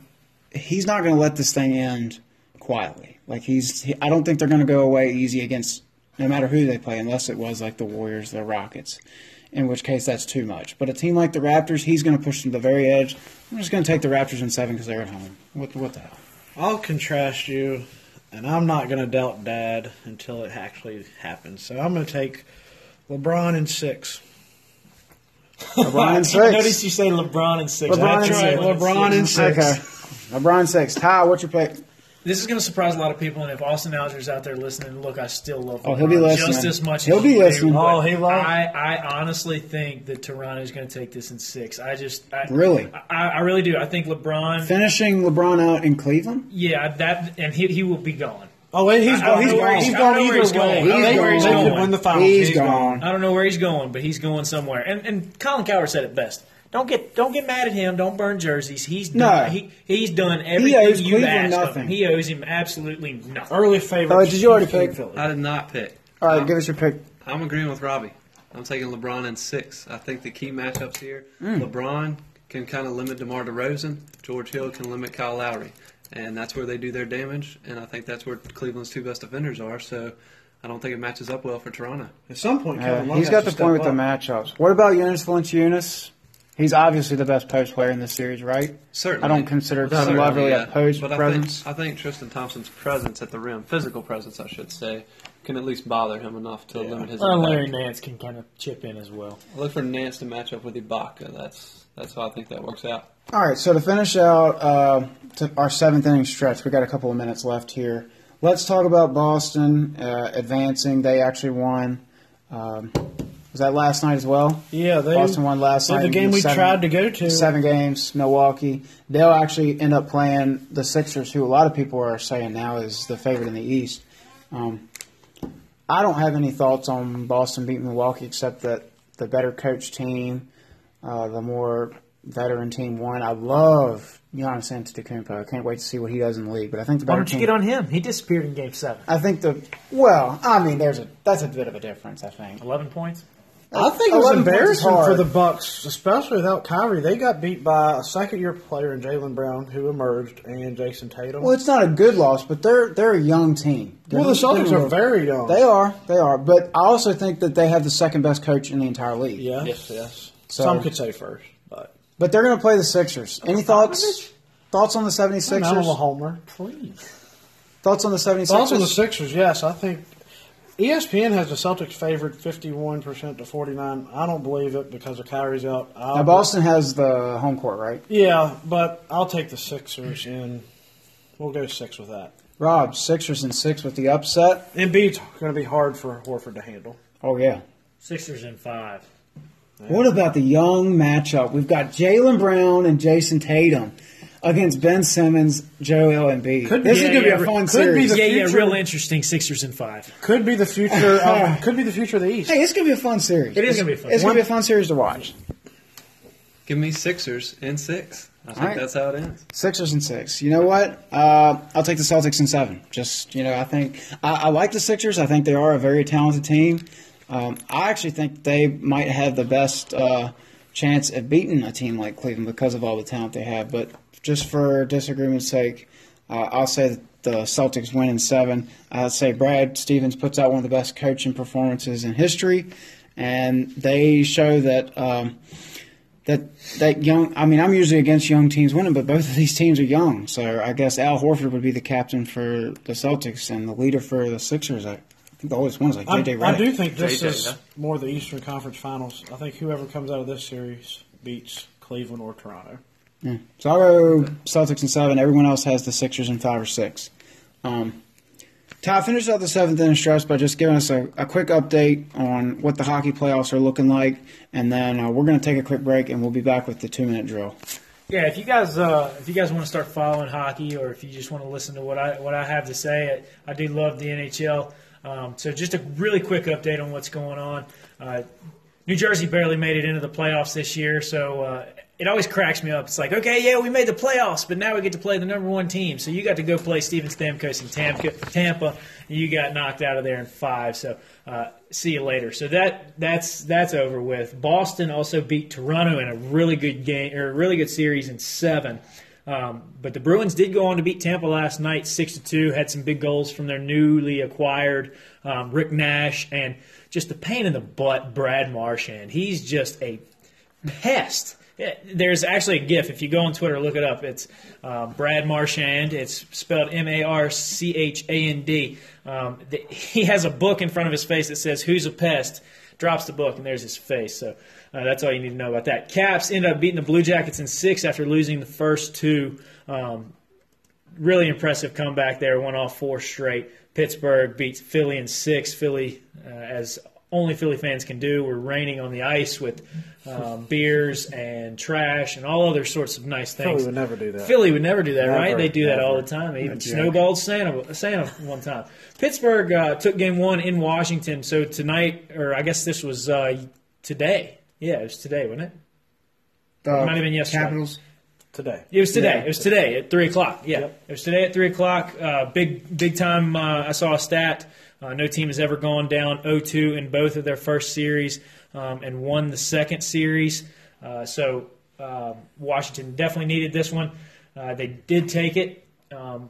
he's not going to let this thing end quietly. Like he's, he, I don't think they're going to go away easy against no matter who they play, unless it was like the Warriors, the Rockets, in which case that's too much. But a team like the Raptors, he's going to push them to the very edge. I'm just going to take the Raptors in seven because they're at home. What, what the hell? I'll contrast you, and I'm not going to doubt Dad until it actually happens. So I'm going to take LeBron in six. LeBron in I noticed you say LeBron and six. LeBron That's and right, six. LeBron in six. Okay. LeBron six. Ty, what's your pick? This is going to surprise a lot of people, and if Austin Alger's out there listening, look, I still love. Oh, he'll be LeBron listening. just as much. He'll as be you do, listening. Oh, he loves- I, I honestly think that Toronto is going to take this in six. I just I, Really? I, I really do. I think LeBron. Finishing LeBron out in Cleveland? Yeah, that and he he will be gone. Oh, wait, he's I don't gone. He's know where gone. he's- He's gone either he's way. going. I don't know where he's going. win the finals. He's He's gone. I don't know where he's going, but he's going somewhere. And and Colin Cowherd said it best. Don't get don't get mad at him. Don't burn jerseys. He's done, No. he he's done everything owes you Cleveland asked of nothing. him. He owes him absolutely nothing. Early favorite. Oh, did you already pick? I did not pick. All right, give us your pick. I'm agreeing with Robbie. I'm taking LeBron in six. I think the key matchups here, Hmm. LeBron can kind of limit DeMar DeRozan. George Hill can limit Kyle Lowry. And that's where they do their damage. And I think that's where Cleveland's two best defenders are. So I don't think it matches up well for Toronto. At some point, Yeah, Kevin Love he's has got to the point with step the matchups. What about Jonas Valanciunas? He's obviously the best post player in this series, right? Certainly. I don't consider Kevin Certainly, Love really yeah. a post but presence. I think, I think Tristan Thompson's presence at the rim, physical presence, I should say, can at least bother him enough to limit his Well. Larry Nance can kind of chip in as well. I look for Nance to match up with Ibaka. That's that's how I think that works out. All right, so to finish out uh, to our seventh inning stretch, we got a couple of minutes left here. Let's talk about Boston uh, advancing. They actually won. Um, was that last night as well? Yeah, they, Boston won last night. the game we Seven- tried to go to. Seven games, Milwaukee. They'll actually end up playing the Sixers, who a lot of people are saying now is the favorite in the East. Um, I don't have any thoughts on Boston beating Milwaukee except that the better coach team, uh, the more veteran team won. I love Giannis Antetokounmpo. I can't wait to see what he does in the league. But I think the Why better don't you team. get on him? He disappeared in Game Seven. I think the well. I mean, there's a that's a bit of a difference. I think. Eleven points. I uh, think it was 11 points is embarrassing for the Bucks, especially without Kyrie. They got beat by a second-year player in Jaylen Brown, who emerged, and Jayson Tatum. Well, it's not a good loss, but they're they're a young team. Well, the They're- Celtics they're- are very young. They are, they are. But I also think that they have the second best coach in the entire league. Yes, yes. So- Some could say first, but But they're going to play the Sixers. Any thoughts? Thoughts on the 76ers? I'm a homer. Please. Thoughts on the 76ers? Thoughts on the Sixers? Yes, I think ESPN has the Celtics favored 51 percent to 49. I don't believe it because of Kyrie's out. I'll- Now, Boston has the home court, right? Yeah, but I'll take the Sixers, and we'll go six with that. Rob, Sixers and six with the upset. And Embiid's going to be hard for Horford to handle. Oh, yeah. Sixers in five. What about the young matchup? We've got Jaylen Brown and Jayson Tatum against Ben Simmons, Joel Embiid. Could- this yeah, is going to yeah, be a fun could be series. the yeah, yeah, real interesting. Sixers in five. Could be the future. Of, could be the future of the East. hey, it's going to be a fun series. It is gonna be a fun It's going to series. be a fun series to watch. Give me Sixers in six. I think right. that's how it ends. Sixers and six. You know what? Uh, I'll take the Celtics in seven. Just you know, I think I, I like the Sixers. I think they are a very talented team. Um, I actually think they might have the best uh, chance at beating a team like Cleveland because of all the talent they have. But just for disagreement's sake, uh, I'll say that the Celtics win in seven. I'll say Brad Stevens puts out one of the best coaching performances in history, and they show that. Um, that that young. I mean, I'm usually against young teams winning, but both of these teams are young. So I guess Al Horford would be the captain for the Celtics and the leader for the Sixers. I think the oldest one's like I, JJ I Redick. do think this JJ, is yeah. more the Eastern Conference Finals. I think whoever comes out of this series beats Cleveland or Toronto. Yeah. So I'll go Celtics in seven. Everyone else has the Sixers in five or six. Um, Ty, finish out the seventh inning stretch by just giving us a, a quick update on what the hockey playoffs are looking like, and then uh, we're going to take a quick break, and we'll be back with the two minute drill. Yeah, if you guys uh, if you guys want to start following hockey, or if you just want to listen to what I what I have to say, I, I do love the NHL. Um, so just a really quick update on what's going on. Uh, New Jersey barely made it into the playoffs this year, so uh, it always cracks me up. It's like, okay, yeah, we made the playoffs, but now we get to play the number one team. So you got to go play Steven Stamkos in Tampa. Tampa. And you got knocked out of there in five. So uh, see you later. So that that's that's over with. Boston also beat Toronto in a really good game or a really good series in seven. Um, but the Bruins did go on to beat Tampa last night, six to two. Had some big goals from their newly acquired um, Rick Nash and just the pain in the butt Brad Marchand. He's just a pest. There's actually a GIF. If you go on Twitter, look it up. It's uh, Brad Marchand. It's spelled M A R C H A N D. Um, he has a book in front of his face that says "Who's a pest?" Drops the book, and there's his face. So uh, that's all you need to know about that. Caps ended up beating the Blue Jackets in six after losing the first two. Um, really impressive comeback there. Won all four straight. Pittsburgh beats Philly in six. Philly, uh, as only Philly fans can do, We're raining on the ice with um, beers and trash and all other sorts of nice things. Philly would never do that. Philly would never do that, Never, right? They do that all the time. They even That's snowballed Santa, Santa one time. Pittsburgh uh, took game one in Washington. So tonight, or I guess this was uh, today. Yeah, it was today, wasn't it? The might have been yesterday. Capitals. Today. It was today. Yeah. It was today at three o'clock. Yeah, Yep. it was today at three o'clock. Uh, big, big time. Uh, I saw a stat. Uh, no team has ever gone down 0-2 in both of their first series um, and won the second series. Uh, so uh, Washington definitely needed this one. Uh, they did take it. Um,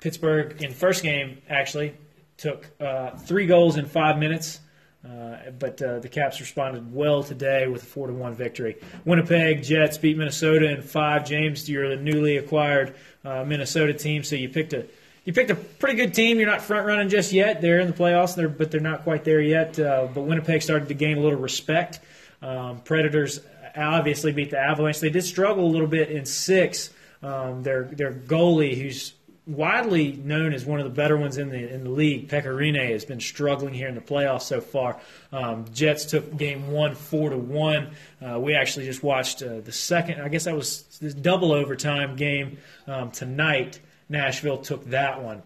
Pittsburgh in first game actually took uh, three goals in five minutes. Uh, but uh, the Caps responded well today with a four to one victory. Winnipeg Jets beat Minnesota in five. James, you're the newly acquired uh, Minnesota team, so you picked a you picked a pretty good team. You're not front running just yet. They're in the playoffs, they're, but they're not quite there yet. Uh, but Winnipeg started to gain a little respect. Um, Predators obviously beat the Avalanche. They did struggle a little bit in six. Um, their their goalie, who's widely known as one of the better ones in the in the league. Pekka Rinne has been struggling here in the playoffs so far. Um, Jets took game one four to one. Uh, we actually just watched uh, the second. I guess that was this double overtime game um, tonight. Nashville took that one.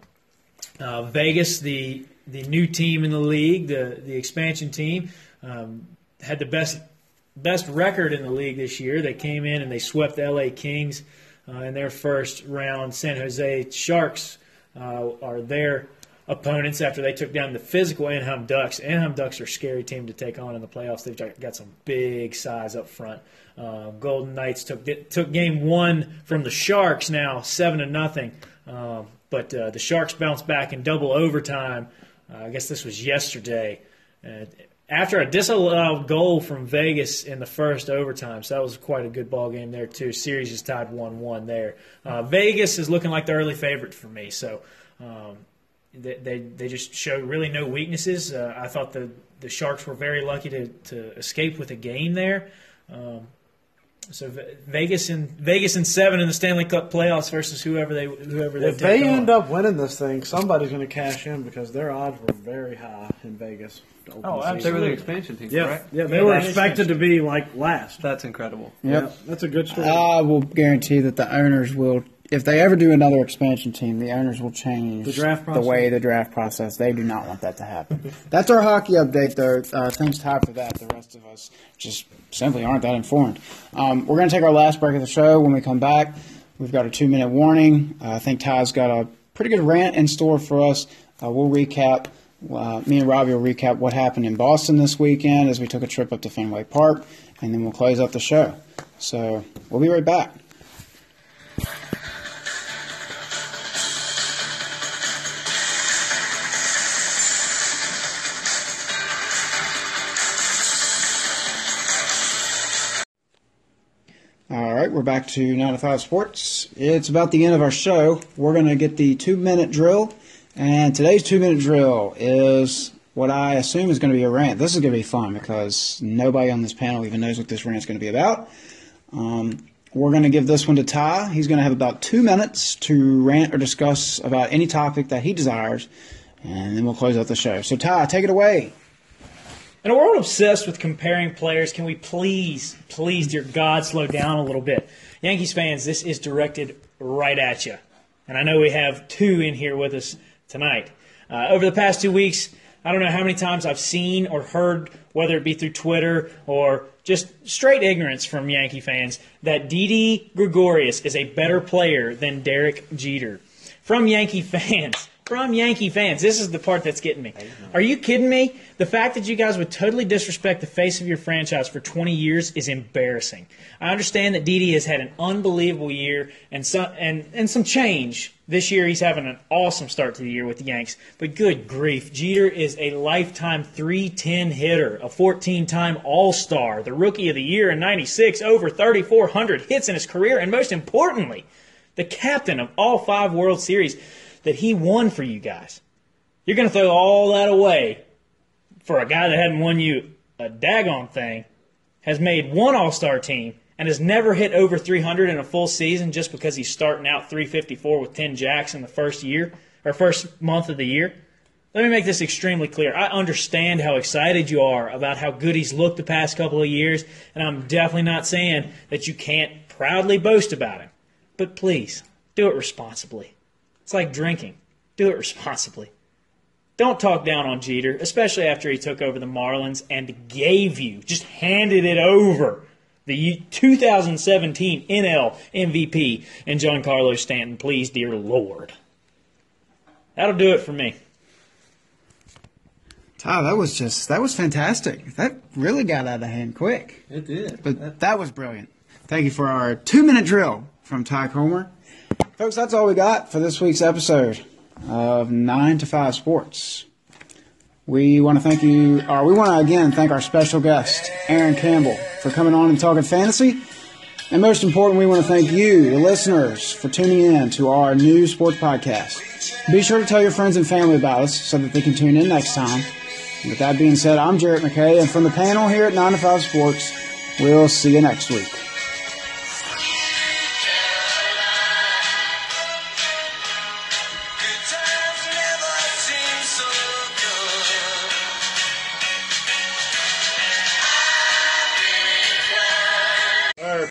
Uh, Vegas, the the new team in the league, the the expansion team, um, had the best best record in the league this year. They came in and they swept the LA Kings uh, in their first round. San Jose Sharks uh, are their opponents after they took down the physical Anaheim Ducks. Anaheim Ducks are a scary team to take on in the playoffs. They've got- some big size up front. Uh, Golden Knights took took game one from the Sharks now seven to nothing. Um, but uh, the Sharks bounced back in double overtime. Uh, I guess this was yesterday. Uh, after a disallowed goal from Vegas in the first overtime, so that was quite a good ball game there too. Series is tied one-one there. Uh, Vegas is looking like the early favorite for me, so um, they, they they just show really no weaknesses. Uh, I thought the the Sharks were very lucky to, to escape with a game there. Um, so Vegas and Vegas and seven in the Stanley Cup playoffs versus whoever they whoever they If they take on. end up winning this thing, somebody's going to cash in because their odds were very high in Vegas. to open Oh, the season. They were the Absolutely. expansion team, Yeah, correct? yeah, they Yeah, were that is expected to be like last. That's incredible. Yep. Yeah, that's a good story. I will guarantee that the owners will, if they ever do another expansion team, the owners will change The draft the way the draft process. They do not want that to happen. That's our hockey update, though. Uh, thanks, Ty, for that. The rest of us just simply aren't that informed. Um, we're going to take our last break of the show. When we come back, we've got a two minute warning. Uh, I think Ty's got a pretty good rant in store for us. Uh, we'll recap. Uh, me and Robbie will recap what happened in Boston this weekend as we took a trip up to Fenway Park, and then we'll close up the show. So we'll be right back. We're back to 9 to 5 Sports. It's about the end of our show. We're going to get the two minute drill. And today's two minute drill is what I assume is going to be a rant. This is going to be fun because nobody on this panel even knows what this rant is going to be about. Um, we're going to give this one to Ty. He's going to have about two minutes to rant or discuss about any topic that he desires. And then we'll close out the show. So, Ty, take it away. In a world obsessed with comparing players, can we please, please, dear God, slow down a little bit? Yankees fans, this is directed right at you. And I know we have two in here with us tonight. Uh, over the past two weeks, I don't know how many times I've seen or heard, whether it be through Twitter or just straight ignorance from Yankee fans, that Didi Gregorius is a better player than Derek Jeter. From Yankee fans. From Yankee fans. This is the part that's getting me. Are you kidding me? The fact that you guys would totally disrespect the face of your franchise for 20 years is embarrassing. I understand that Didi has had an unbelievable year and some and, and some change. This year he's having an awesome start to the year with the Yanks. But good grief, Jeter is a lifetime 310 hitter, a 14-time All-Star, the rookie of the year in 96, over 3400 hits in his career and most importantly, the captain of all 5 World Series that he won for you guys. You're going to throw all that away for a guy that hadn't won you a daggone thing, has made one All Star team, and has never hit over 300 in a full season just because he's starting out 354 with 10 jacks in the first year or first month of the year. Let me make this extremely clear. I understand how excited you are about how good he's looked the past couple of years, and I'm definitely not saying that you can't proudly boast about him. But please, do it responsibly. It's like drinking. Do it responsibly. Don't talk down on Jeter, especially after he took over the Marlins and gave you, just handed it over, the 2017 NL MVP and Giancarlo Stanton. Please, dear Lord. That'll do it for me. Ty, that was just, that was fantastic. That really got out of hand quick. It did. But that was brilliant. Thank you for our two minute drill from Ty Comer. Folks, that's all we got for this week's episode of 9 to 5 Sports. We want to thank you, or we want to again thank our special guest, Aaron Campbell, for coming on and talking fantasy. And most important, we want to thank you, the listeners, for tuning in to our new sports podcast. Be sure to tell your friends and family about us so that they can tune in next time. And with that being said, I'm Jarrett McKay, and from the panel here at 9 to 5 Sports, we'll see you next week.